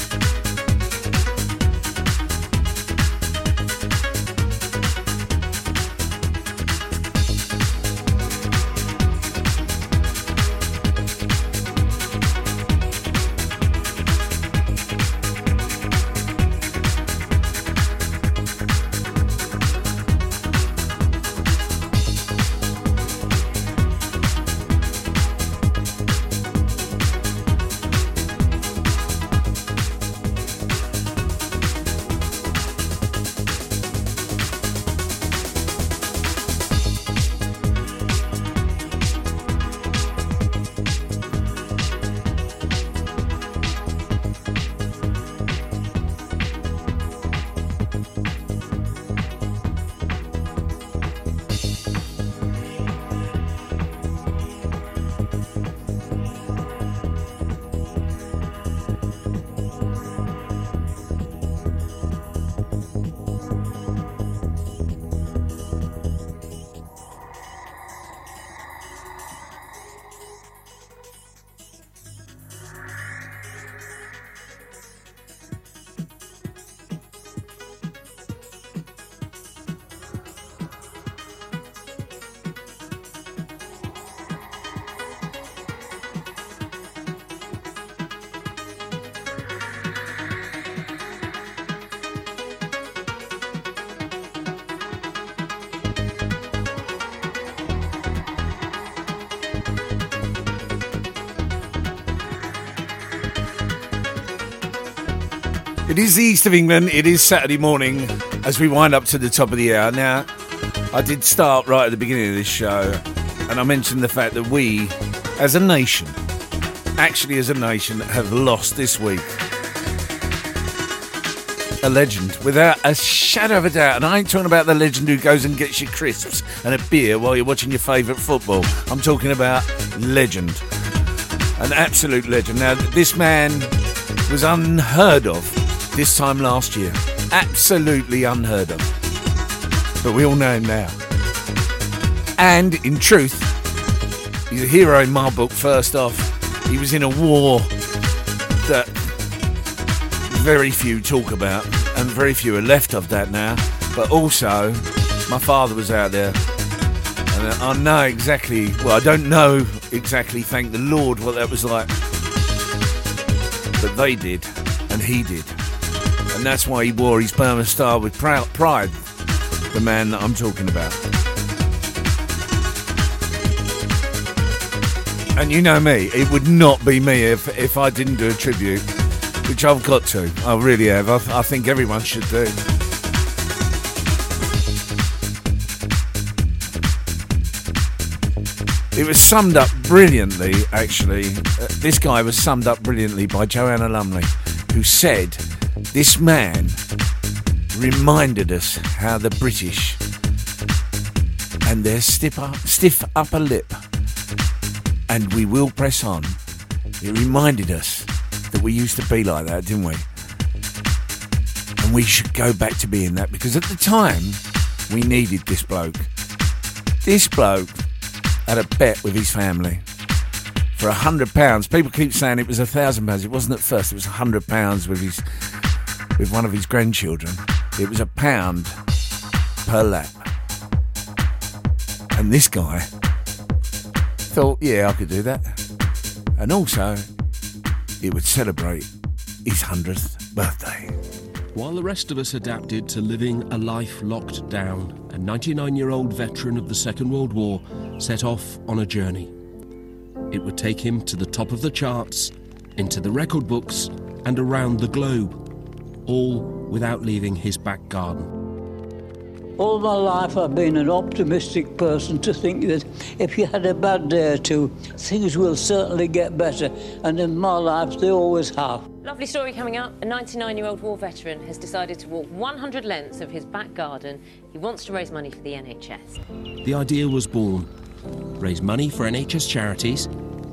Is the east of England. It is Saturday morning as we wind up to the top of the hour. Now, I did start right at the beginning of this show, and I mentioned the fact that we, as a nation, actually as a nation, have lost this week a legend without a shadow of a doubt. And I ain't talking about the legend who goes and gets you crisps and a beer while you're watching your favourite football. I'm talking about legend, an absolute legend. Now, this man was unheard of this time last year. Absolutely unheard of. But we all know him now. And in truth, he's a hero in my book, first off. He was in a war that very few talk about, and very few are left of that now. But also, my father was out there. And I know exactly, well, I don't know exactly, thank the Lord, what that was like. But they did, and he did. And that's why he wore his Burma star with pride, the man that I'm talking about. And you know me, it would not be me if, if I didn't do a tribute, which I've got to. I really have. I, I think everyone should do. It was summed up brilliantly, actually. Uh, this guy was summed up brilliantly by Joanna Lumley, who said, This man reminded us how the British and their stiff, up, stiff upper lip, and we will press on. It reminded us that we used to be like that, didn't we? And we should go back to being that because at the time we needed this bloke. This bloke had a bet with his family for a hundred pounds. People keep saying it was a thousand pounds. It wasn't at first. It was a hundred pounds with his with one of his grandchildren. It was a pound per lap. And this guy thought, yeah, I could do that. And also, it would celebrate his 100th birthday. While the rest of us adapted to living a life locked down, a 99 year old veteran of the Second World War set off on a journey. It would take him to the top of the charts, into the record books, and around the globe, all without leaving his back garden. All my life I've been an optimistic person to think that if you had a bad day or two, things will certainly get better. And in my life, they always have. Lovely story coming up. A 99 year old war veteran has decided to walk 100 lengths of his back garden. He wants to raise money for the NHS. The idea was born raise money for NHS charities,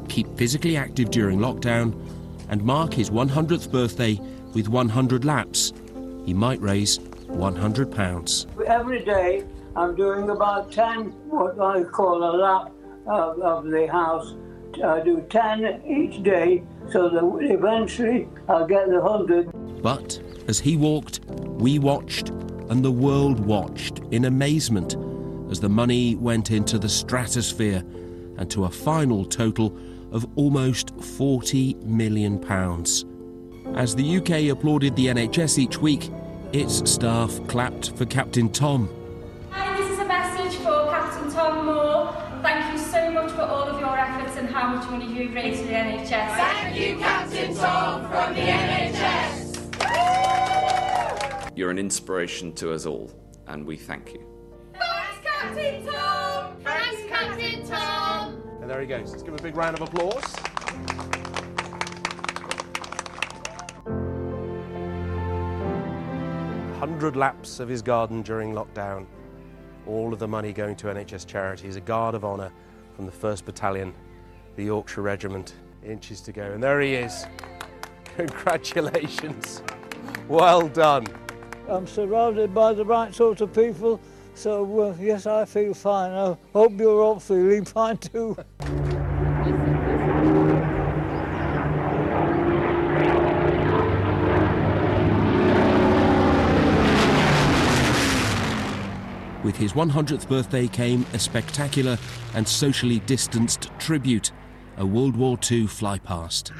keep physically active during lockdown, and mark his 100th birthday with 100 laps. He might raise £100. Every day, I'm doing about 10, what I call a lap of, of the house. I do 10 each day, so that eventually I'll get the 100. But as he walked, we watched, and the world watched in amazement as the money went into the stratosphere and to a final total of almost £40 million. As the UK applauded the NHS each week, its staff clapped for Captain Tom. Hi, this is a message for Captain Tom Moore. Thank you so much for all of your efforts and how much money you've raised for the NHS. Thank you, Captain Tom from the NHS. You're an inspiration to us all, and we thank you. Thanks, Captain Tom. Thanks, Captain Tom. And there he goes. Let's give him a big round of applause. Hundred laps of his garden during lockdown. All of the money going to NHS charities. A guard of honour from the 1st Battalion, the Yorkshire Regiment. Inches to go. And there he is. (laughs) Congratulations. Well done. I'm surrounded by the right sort of people, so uh, yes, I feel fine. I hope you're all feeling fine too. (laughs) With his 100th birthday came a spectacular and socially distanced tribute, a World War II fly past.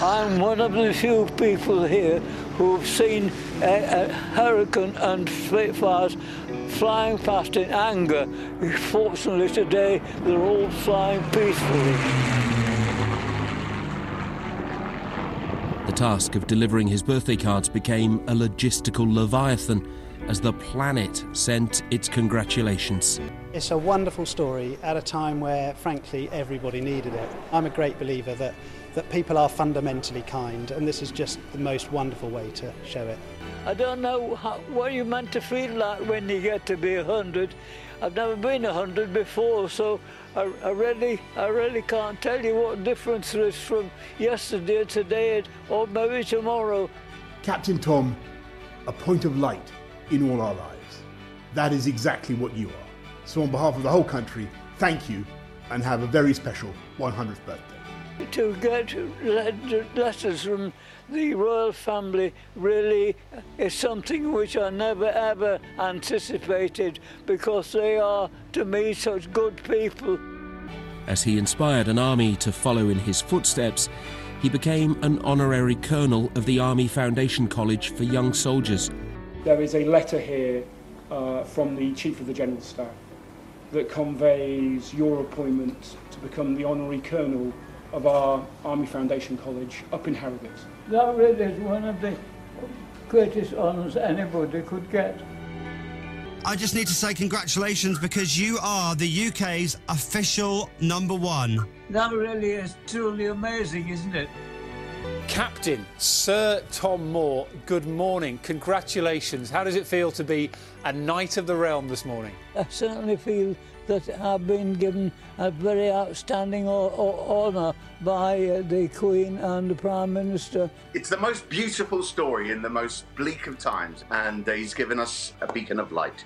I'm one of the few people here who've seen a, a hurricane and spitfires flying past in anger. Fortunately today they're all flying peacefully. The task of delivering his birthday cards became a logistical leviathan as the planet sent its congratulations. It's a wonderful story at a time where, frankly, everybody needed it. I'm a great believer that, that people are fundamentally kind, and this is just the most wonderful way to show it. I don't know how, what you're meant to feel like when you get to be a hundred. I've never been a hundred before, so I, I really, I really can't tell you what difference there is from yesterday, or today, or maybe tomorrow. Captain Tom, a point of light in all our lives. That is exactly what you are. So, on behalf of the whole country, thank you and have a very special 100th birthday. To get letters from the royal family really is something which I never ever anticipated because they are, to me, such good people. As he inspired an army to follow in his footsteps, he became an honorary colonel of the Army Foundation College for Young Soldiers. There is a letter here uh, from the Chief of the General Staff that conveys your appointment to become the honorary colonel of our Army Foundation College up in Harrogate. That really is one of the greatest honours anybody could get. I just need to say congratulations because you are the UK's official number one. That really is truly amazing, isn't it? Captain Sir Tom Moore, good morning. Congratulations. How does it feel to be a Knight of the Realm this morning? I certainly feel that I've been given a very outstanding honour by uh, the Queen and the Prime Minister. It's the most beautiful story in the most bleak of times, and he's given us a beacon of light.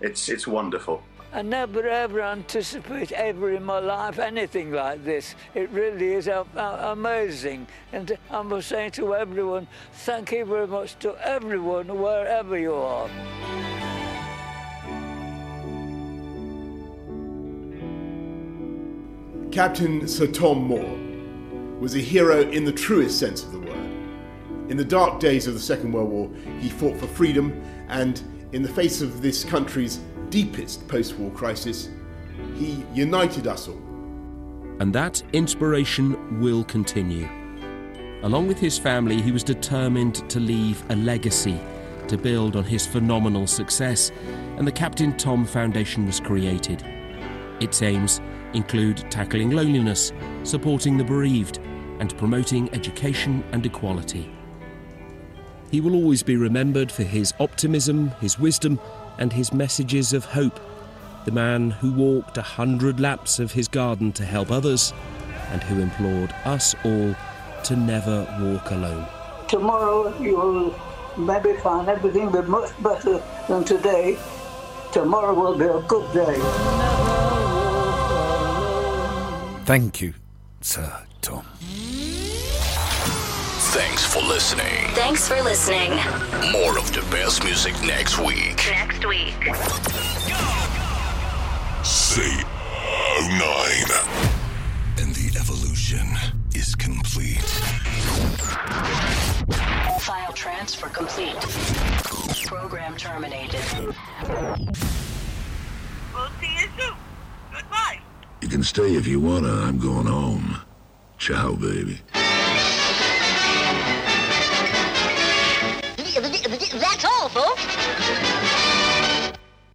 It's it's wonderful. I never ever anticipate ever in my life anything like this. It really is amazing. And I must say to everyone, thank you very much to everyone, wherever you are. Captain Sir Tom Moore was a hero in the truest sense of the word. In the dark days of the Second World War, he fought for freedom, and in the face of this country's deepest post war crisis, he united us all. And that inspiration will continue. Along with his family, he was determined to leave a legacy to build on his phenomenal success, and the Captain Tom Foundation was created. Its aims include tackling loneliness, supporting the bereaved, and promoting education and equality. He will always be remembered for his optimism, his wisdom, and his messages of hope. The man who walked a hundred laps of his garden to help others, and who implored us all to never walk alone. Tomorrow you'll maybe find everything be much better than today. Tomorrow will be a good day. Thank you, Sir Tom. Thanks for listening. Thanks for listening. More of the best music next week. Next week. Say oh, nine. And the evolution is complete. File transfer complete. Program terminated. We'll see you soon. Goodbye. You can stay if you wanna. I'm going home. Ciao, baby. That's all, folks.